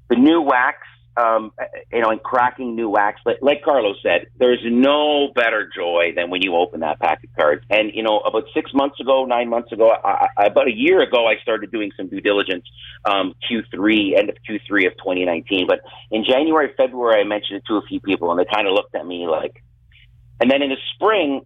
[SPEAKER 12] the new wax um, you know, and cracking new wax. Like, like Carlos said, there's no better joy than when you open that pack of cards. And, you know, about six months ago, nine months ago, I, I, about a year ago, I started doing some due diligence, um, Q3, end of Q3 of 2019. But in January, February, I mentioned it to a few people and they kind of looked at me like, and then in the spring,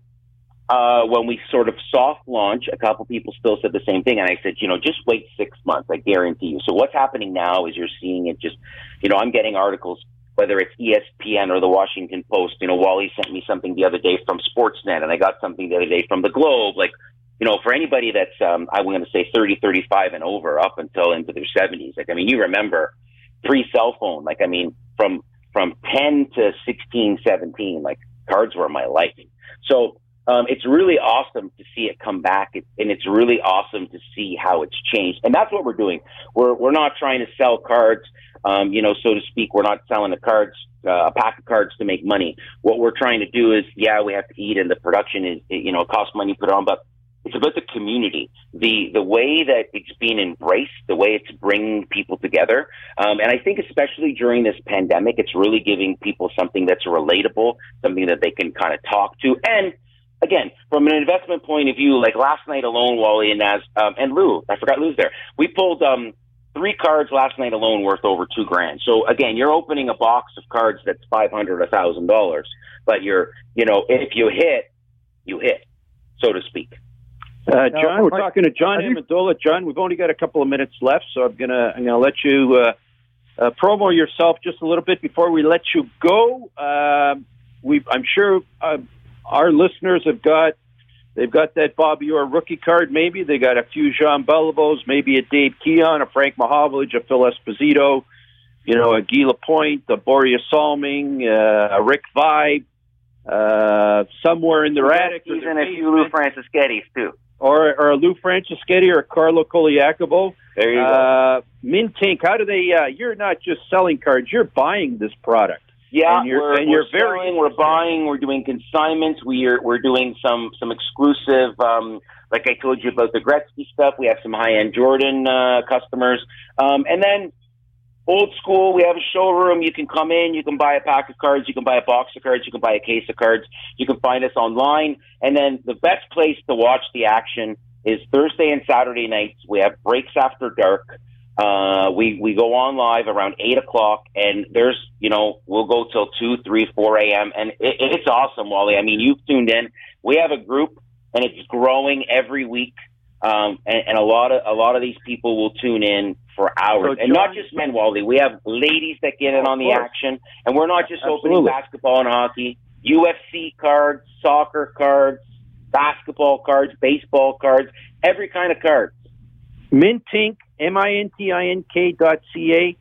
[SPEAKER 12] uh, when we sort of soft launch, a couple people still said the same thing. And I said, you know, just wait six months. I guarantee you. So what's happening now is you're seeing it just, you know, I'm getting articles, whether it's ESPN or the Washington Post. You know, Wally sent me something the other day from Sportsnet and I got something the other day from the Globe. Like, you know, for anybody that's, um, I'm going to say 30, 35 and over up until into their seventies. Like, I mean, you remember pre cell phone. Like, I mean, from, from 10 to 16, 17, like cards were my life. So, um, it's really awesome to see it come back, and it's really awesome to see how it's changed. And that's what we're doing. We're we're not trying to sell cards, um, you know, so to speak. We're not selling the cards, uh, a pack of cards to make money. What we're trying to do is, yeah, we have to eat, and the production is, you know, it costs money to put on, but it's about the community, the the way that it's being embraced, the way it's bringing people together. Um, and I think especially during this pandemic, it's really giving people something that's relatable, something that they can kind of talk to, and again, from an investment point of view, like last night alone, Wally and Naz, um, and Lou, I forgot Lou's there. We pulled, um, three cards last night alone worth over two grand. So again, you're opening a box of cards that's five hundred, a thousand dollars, but you're, you know, if you hit, you hit, so to speak.
[SPEAKER 2] Uh, John, we're talking to John Amendola. John, we've only got a couple of minutes left, so I'm gonna I'm gonna let you uh, uh, promo yourself just a little bit before we let you go. Uh, we I'm sure uh, our listeners have got they've got that Bobby Orr rookie card. Maybe they got a few Jean Beliveaus, maybe a Dave Keon, a Frank Mahovlich, a Phil Esposito, you know, a Guy Lapointe, a Borje Salming, uh, a Rick Vaive, uh, somewhere in their attic.
[SPEAKER 12] He's in a few Lou Franceschettis too.
[SPEAKER 2] Or, or a Lou Franceschetti or a Carlo Colaiacovo.
[SPEAKER 12] There you
[SPEAKER 2] uh, go. Mintink. How do they? Uh, you're not just selling cards; you're buying this product.
[SPEAKER 12] Yeah,
[SPEAKER 2] and you're,
[SPEAKER 12] we're,
[SPEAKER 2] and
[SPEAKER 12] we're
[SPEAKER 2] you're very
[SPEAKER 12] selling, we're buying, we're doing consignments. We're we're doing some some exclusive. Um, like I told you about the Gretzky stuff. We have some high end Jordan uh, customers, um, and then old school. We have a showroom. You can come in. You can buy a pack of cards. You can buy a box of cards. You can buy a case of cards. You can find us online. And then the best place to watch the action is Thursday and Saturday nights. We have breaks after dark. Uh, we, we go on live around eight o'clock and there's, you know, we'll go till two, three, four a.m. and it, it's awesome, Wally. I mean, you've tuned in. We have a group and it's growing every week. Um, and, and a lot of, a lot of these people will tune in for hours
[SPEAKER 2] So,
[SPEAKER 12] and not just men, Wally. We have ladies that get in on the
[SPEAKER 2] course.
[SPEAKER 12] action and we're not just opening
[SPEAKER 2] Absolutely.
[SPEAKER 12] basketball and hockey, UFC cards, soccer cards, basketball cards, baseball cards, every kind of card.
[SPEAKER 2] Mint Inc. M I N T I N K dot C A.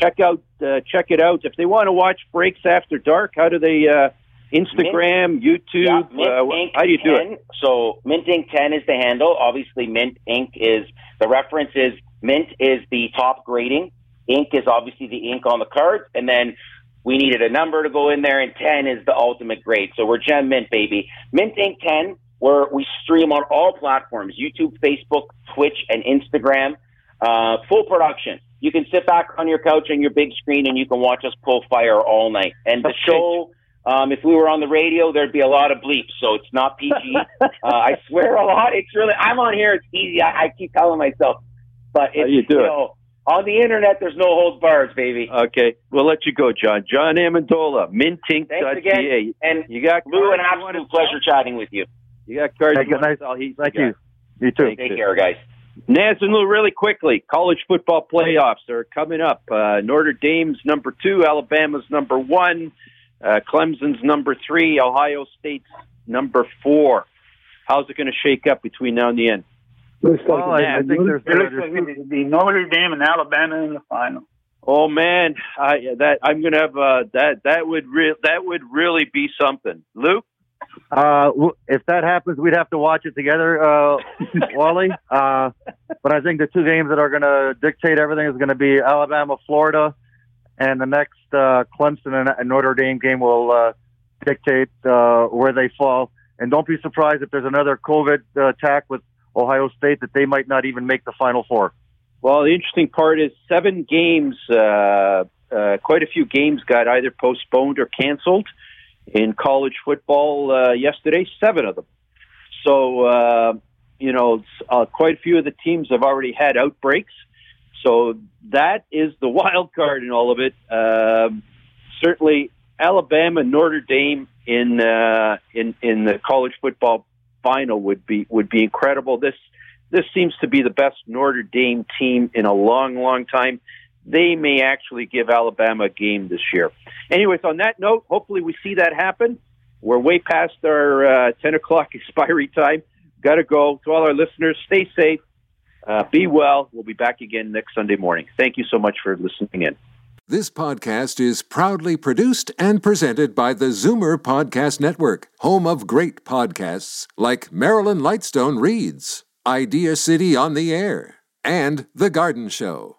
[SPEAKER 2] Check out uh, check it out. If they want to watch Breaks After Dark, how do they? Uh, Instagram,
[SPEAKER 12] Yeah,
[SPEAKER 2] YouTube.
[SPEAKER 12] Mint
[SPEAKER 2] uh, how do you do it?
[SPEAKER 12] So Mintink. 10 is the handle. Obviously, Mint Inc. is the reference is Mint is the top grading. Ink is obviously the ink on the cards, and then we needed a number to go in there, and 10 is the ultimate grade. So we're Gem Mint, baby. Mintink. 10, where we stream on all platforms YouTube, Facebook, Twitch, and Instagram. Uh, full production. You can sit back on your couch on your big screen and you can watch us pull fire all night. And the show, um, if we were on the radio, there'd be a lot of bleeps, so it's not PG. uh, I swear a lot. It's really, I'm on here, it's easy. I, I keep telling myself. But it's,
[SPEAKER 2] you do it?
[SPEAKER 12] know, on the internet, there's no holds bars, baby.
[SPEAKER 2] Okay, we'll let you go, John. John Amendola, Mintink.
[SPEAKER 12] Thanks again. And
[SPEAKER 2] you got
[SPEAKER 12] Lou, an absolute pleasure chatting with you.
[SPEAKER 2] You got cards.
[SPEAKER 11] Thank
[SPEAKER 2] you
[SPEAKER 11] you.
[SPEAKER 2] wanna
[SPEAKER 11] Nice-
[SPEAKER 2] sell, he's
[SPEAKER 11] Thank
[SPEAKER 2] got
[SPEAKER 11] you.
[SPEAKER 2] it.
[SPEAKER 11] You too.
[SPEAKER 12] Take care, guys.
[SPEAKER 2] Naz and Lou, really quickly, college football playoffs are coming up. Uh, Notre Dame's number two, Alabama's number one, uh, Clemson's number three, Ohio State's number four. How's it going to shake up between now and the end?
[SPEAKER 11] Well, I, I think there's,
[SPEAKER 3] It looks
[SPEAKER 11] there's
[SPEAKER 3] like it'd be Notre Dame and Alabama in the final.
[SPEAKER 2] Oh man, I, that I'm going to have uh, that. That would re- that would really be something. Luke,
[SPEAKER 11] Uh, if that happens, we'd have to watch it together, uh, Wally. Uh, but I think the two games that are going to dictate everything is going to be Alabama, Florida, and the next uh, Clemson and Notre Dame game will uh, dictate uh, where they fall. And don't be surprised if there's another COVID uh, attack with Ohio State that they might not even make the Final Four.
[SPEAKER 2] Well, the interesting part is seven games, uh, uh, quite a few games got either postponed or canceled in college football uh, yesterday, seven of them. So, uh, you know, uh, quite a few of the teams have already had outbreaks. So that is the wild card in all of it. Um, certainly, Alabama, Notre Dame in uh, in in the college football final would be would be incredible. This this seems to be the best Notre Dame team in a long, long time. They may actually give Alabama a game this year. Anyways, on that note, hopefully we see that happen. We're way past our uh, 10 o'clock expiry time. Got to go. To all our listeners, stay safe, uh, be well. We'll be back again next Sunday morning. Thank you so much for listening in.
[SPEAKER 9] This podcast is proudly produced and presented by the Zoomer Podcast Network, home of great podcasts like Marilyn Lightstone Reads, Idea City on the Air, and The Garden Show.